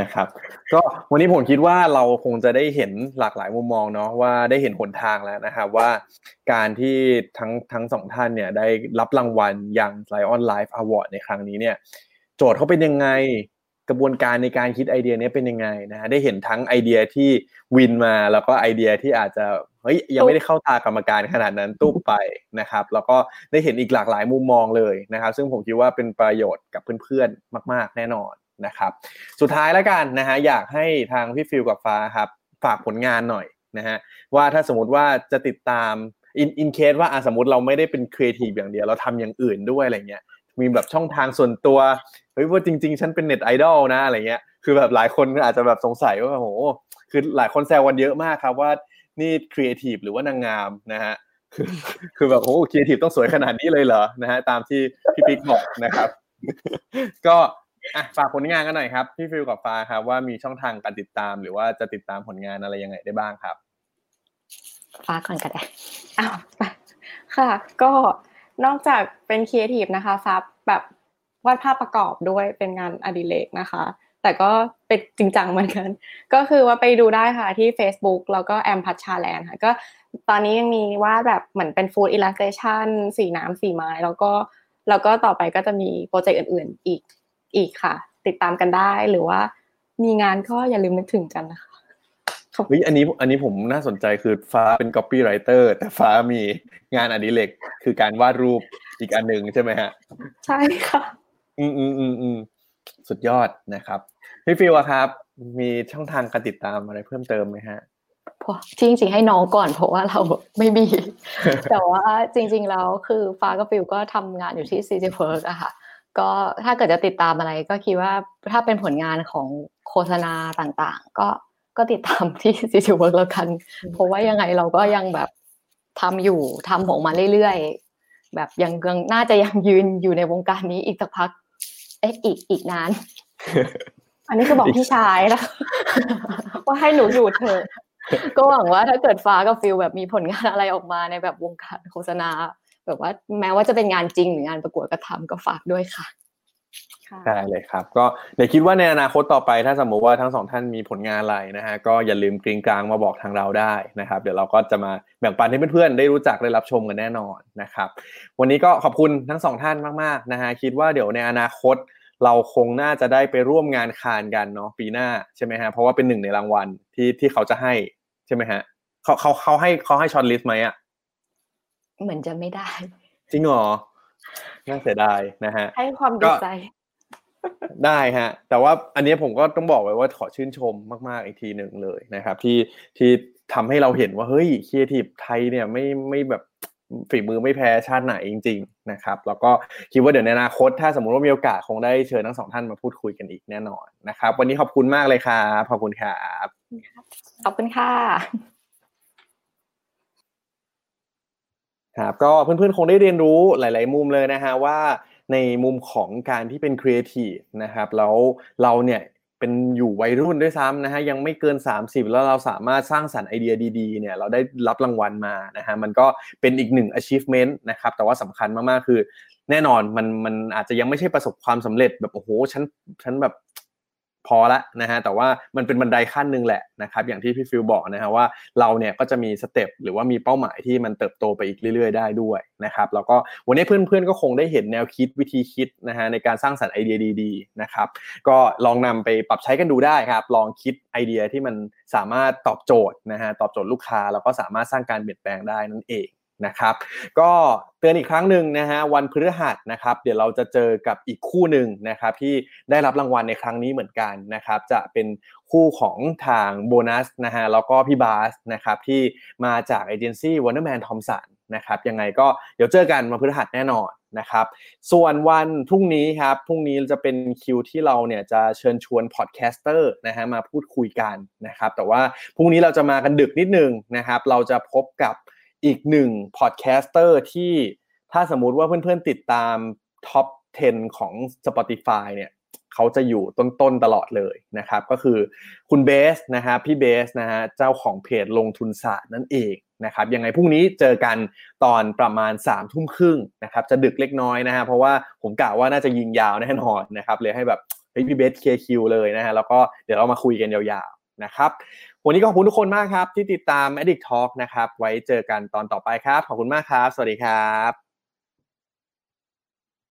A: นะครับก็วันนี้ผมคิดว่าเราคงจะได้เห็นหลากหลายมุมมองเนาะว่าได้เห็นหนทางแล้วนะครับว่าการที่ทั้งทั้งสองท่านเนี่ยได้รับรางวัลอย่าง Lion Life Award ในครั้งนี้เนี่ยโจทย์เขาเป็นยังไงกระบวนการในการคิดไอเดียนี้เป็นยังไงนะฮะได้เห็นทั้งไอเดียที่วินมาแล้วก็ไอเดียที่อาจจะเฮ้ยยังไม่ได้เข้าตากรรมการขนาดนั้นตุ๊บไปนะครับ แล้วก็ได้เห็นอีกหลากหลายมุมมองเลยนะครับ ซึ่งผมคิดว่าเป็นประโยชน์กับเพื่อนๆมาก ๆ แน่นอน นะครับ สุดท้ายแล้วกันนะฮะอยากให้ทางพี่ฟิลกับฟ้าครับฝากผลงานหน่อยนะฮะว่าถ้าสมมติว่าจะติดตาม in in case ว่าสมมติเราไม่ได้เป็นครีเอทีฟอย่างเดียวเราทำอย่างอื่นด้วยอะไรเงี้ยมีแบบช่องทางส่วนตัวเฮ้ยว่าจริง ๆ ฉันเป็นเน็ตไอดอลนะอะไรเงี้ยคือแบบหลายคนอาจจะแบบสงสัยว่าโหคือหลายคนแซวกันเยอะมากครับว่านี่ครีเอทีฟหรือว่านางงามนะฮะคือคือแบบโอ้ครีเอทีฟต้องสวยขนาดนี้เลยเหรอนะฮะตามที่พี่ปิ๊กบอกนะครับ ก็ อะฝากผลงานกันหน่อยครับ พี่ฟิลกับฟ้าครับว่ามีช่องทางการติดตามหรือว่าจะติดตามผลงานอะไรยังไงได้บ้างครับ
C: ฟ้าก่อนก็ได้
B: อ้าวค่ะ ก็นอกจากเป็นครีเอทีฟนะคะฟ้าแบบวาดภาพประกอบด้วยเป็นงานอดิเรกนะคะ แต่ก็เป็นจริงจังเหมือนกัน ก็คือว่าไปดูได้ค่ะที่ Facebook แล้วก็แอมพัชชาแลนด์ค่ะก็ตอนนี้ยังมีว่าแบบเหมือนเป็น food illustrationสีน้ำสีไม้ แล้วก็แล้วก็ต่อไปก็จะมีโปรเจกต์อื่น ๆ อีก อีกค่ะ ติดตามกันได้หรือว่า มีงานก็อย่าลืมนึกถึงกันนะคะ
A: เฮ้ยอันนี้อันนี้ผมน่าสนใจคือฟ้าเป็น copywriter แต่ฟ้ามีงานอดิเรกคือการวาดรูปอีกอันหนึ่งใช่ไหมฮะ
B: ใช่ค่ะ
A: อืมอืมอืมอืมสุดยอดนะครับพี่ฟิวครับ มีช่องทางการติดตามอะไรเพิ่มเติมไหมฮะ
C: พอจริงๆให้น้องก่อนเพราะว่าเราไม่มี แต่ว่าจริง ๆ แล้วคือฟ้ากับฟิลก็ทำงานอยู่ที่ CJ WORX อะค่ะ ก็ถ้าเกิดจะติดตามอะไรก็คิดว่าถ้าเป็นผลงานของโฆษณาต่างๆ ก็ก็ติดตามที่ CJ WORX แล้วกัน เพราะว่ายังไงเราก็ยังแบบทำอยู่ทำออกมาเรื่อยๆ แบบยังยังน่าจะยังยืนอยู่ในวงการนี้อีกสักพัก เอ๊ะอีกอีกนาน
B: อันนี้คือบอกพี่ชายแล้วว่าให้หนูอยู่เถอะ
C: ก็หวังว่าถ้าเกิดฟ้ากับฟิลแบบมีผลงานอะไรออกมาในแบบวงการโฆษณา แบบว่าแม้ว่าจะเป็นงานจริงหรืองานประกวดก็ทำก็ฝากด้วยค่ะ
A: ได้เลยครับ ก็เดี๋ยวคิดว่าในอนาคตต่อไปถ้าสมมติว่าทั้งสองท่านมีผลงานอะไรนะฮะก็อย่าลืมกริงกลางมาบอกทางเราได้นะครับ เดี๋ยวเราก็จะมาแบ่งปันให้เพื่อนๆได้รู้จักได้รับชมกันแน่นอนนะครับ วันนี้ก็ขอบคุณทั้งสองท่านมากๆนะฮะคิดว่าเดี๋ยวในอนาคตเราคงน่าจะได้ไปร่วมงาน Cannes กันเนาะปีหน้าใช่ไหมฮะเพราะว่าเป็นหนึ่งในรางวัลที่ที่เขาจะให้ใช่ไหมฮะเขาเขาเขาให้เขาให้ shortlist ไหมอะ
C: เหมือนจะไม่ได้
A: จริงเหรอน่าเสียดายนะฮะ
B: ให้ความดีใจ
A: ได้ฮะ แต่ว่าอันนี้ผมก็ต้องบอกไว้ว่าขอชื่นชมมาก ๆ อีกทีหนึ่งเลยนะครับ ที่ที่ทำให้เราเห็นว่าเฮ้ยครีเอทีฟไทยเนี่ยไม่ไม่แบบฝีมือไม่แพ้ชาติไหนจริง ๆ นะครับ แล้วก็คิดว่าเดี๋ยวในอนาคต ถ้าสมมติว่ามีโอกาสคงได้เชิญทั้งสองท่านมาพูดคุยกันอีกแน่นอนนะครับ วันนี้ขอบคุณมากเลยครับขอบคุณครับ
C: ขอบคุณค่ะ
A: ครับก็เพื่อนๆคงได้เรียนรู้หลาย ๆ มุมเลยนะฮะว่าในมุมของการที่เป็นครีเอทีฟนะครับแล้วเราเนี่ยเป็นอยู่วัยรุ่นด้วยซ้ำนะฮะยังไม่เกิน 30 แล้วเราสามารถสร้างสรรค์ไอเดียดีๆเนี่ยเราได้รับรางวัลมานะฮะมันก็เป็นอีกหนึ่ง achievement นะครับแต่ว่าสำคัญมากๆคือแน่นอนมันมันอาจจะยังไม่ใช่ประสบความสำเร็จแบบโอ้โหฉันฉันแบบ พอละนะฮะแต่ว่ามันเป็นบันไดขั้นหนึ่งแหละนะครับอย่างที่พี่ฟิลบอกนะฮะว่าเราเนี่ยก็จะมีสเต็ปหรือว่ามีเป้าหมายที่มันเติบโตไปอีกเรื่อย ๆ ได้ด้วยนะครับแล้วก็วันนี้เพื่อนๆก็คงได้เห็นแนวคิดวิธีคิดนะฮะในการสร้างสรรค์ไอเดียดีๆนะครับก็ลองนำไปปรับใช้กันดูได้ครับลองคิดไอเดียที่มันสามารถตอบโจทย์นะฮะตอบโจทย์ลูกค้าแล้วก็สามารถสร้างการเปลี่ยนแปลงได้นั่นเอง นะครับก็เตือนอีกครั้งหนึ่งนะฮะวันพฤหัสนะครับ เดี๋ยวเราจะเจอกับอีกคู่หนึ่งนะครับที่ได้รับรางวัลในครั้งนี้เหมือนกันนะครับ จะเป็นคู่ของทางโบนัสนะฮะแล้วก็พี่บาสนะครับที่มาจากเอเจนซี่ Wunderman Thompson นะครับยังไงก็เดี๋ยวเจอกันวันพฤหัสแน่นอนนะครับส่วนวันพรุ่งนี้ครับพรุ่งนี้จะเป็นคิวที่เราเนี่ยจะเชิญชวน podcaster นะฮะมาพูดคุยกันนะครับแต่ว่าพรุ่งนี้เราจะมากันดึกนิดนึงนะครับเราจะพบกับ อีกหนึ่ง podcaster ที่ถ้าสมมุติว่าเพื่อนๆติดตาม top 10 ของ Spotify เนี่ยเขาจะอยู่ต้นๆตลอดเลยนะครับ ก็คือคุณเบสนะครับพี่เบสนะฮะเจ้าของเพจลงทุนศาสตร์นั่นเองนะครับยังไงพรุ่งนี้เจอกันตอนประมาณ3ามทุ่มครึ่งนะครับจะดึกเล็กน้อยนะฮะเพราะว่าผมกะว่าน่าจะยิงยาวแน่นอนนะครับเลยให้แบบเฮ้ยพี่เบสเคคิวเลยนะฮะแล้วก็เดี๋ยวเรามาคุยกันยาวๆนะครับ วันนี้ก็ขอบคุณทุกคนมากครับ ที่ติดตาม Addict Talk นะครับ ไว้เจอกันตอนต่อไปครับ ขอบคุณมากครับ สวัสดีครับ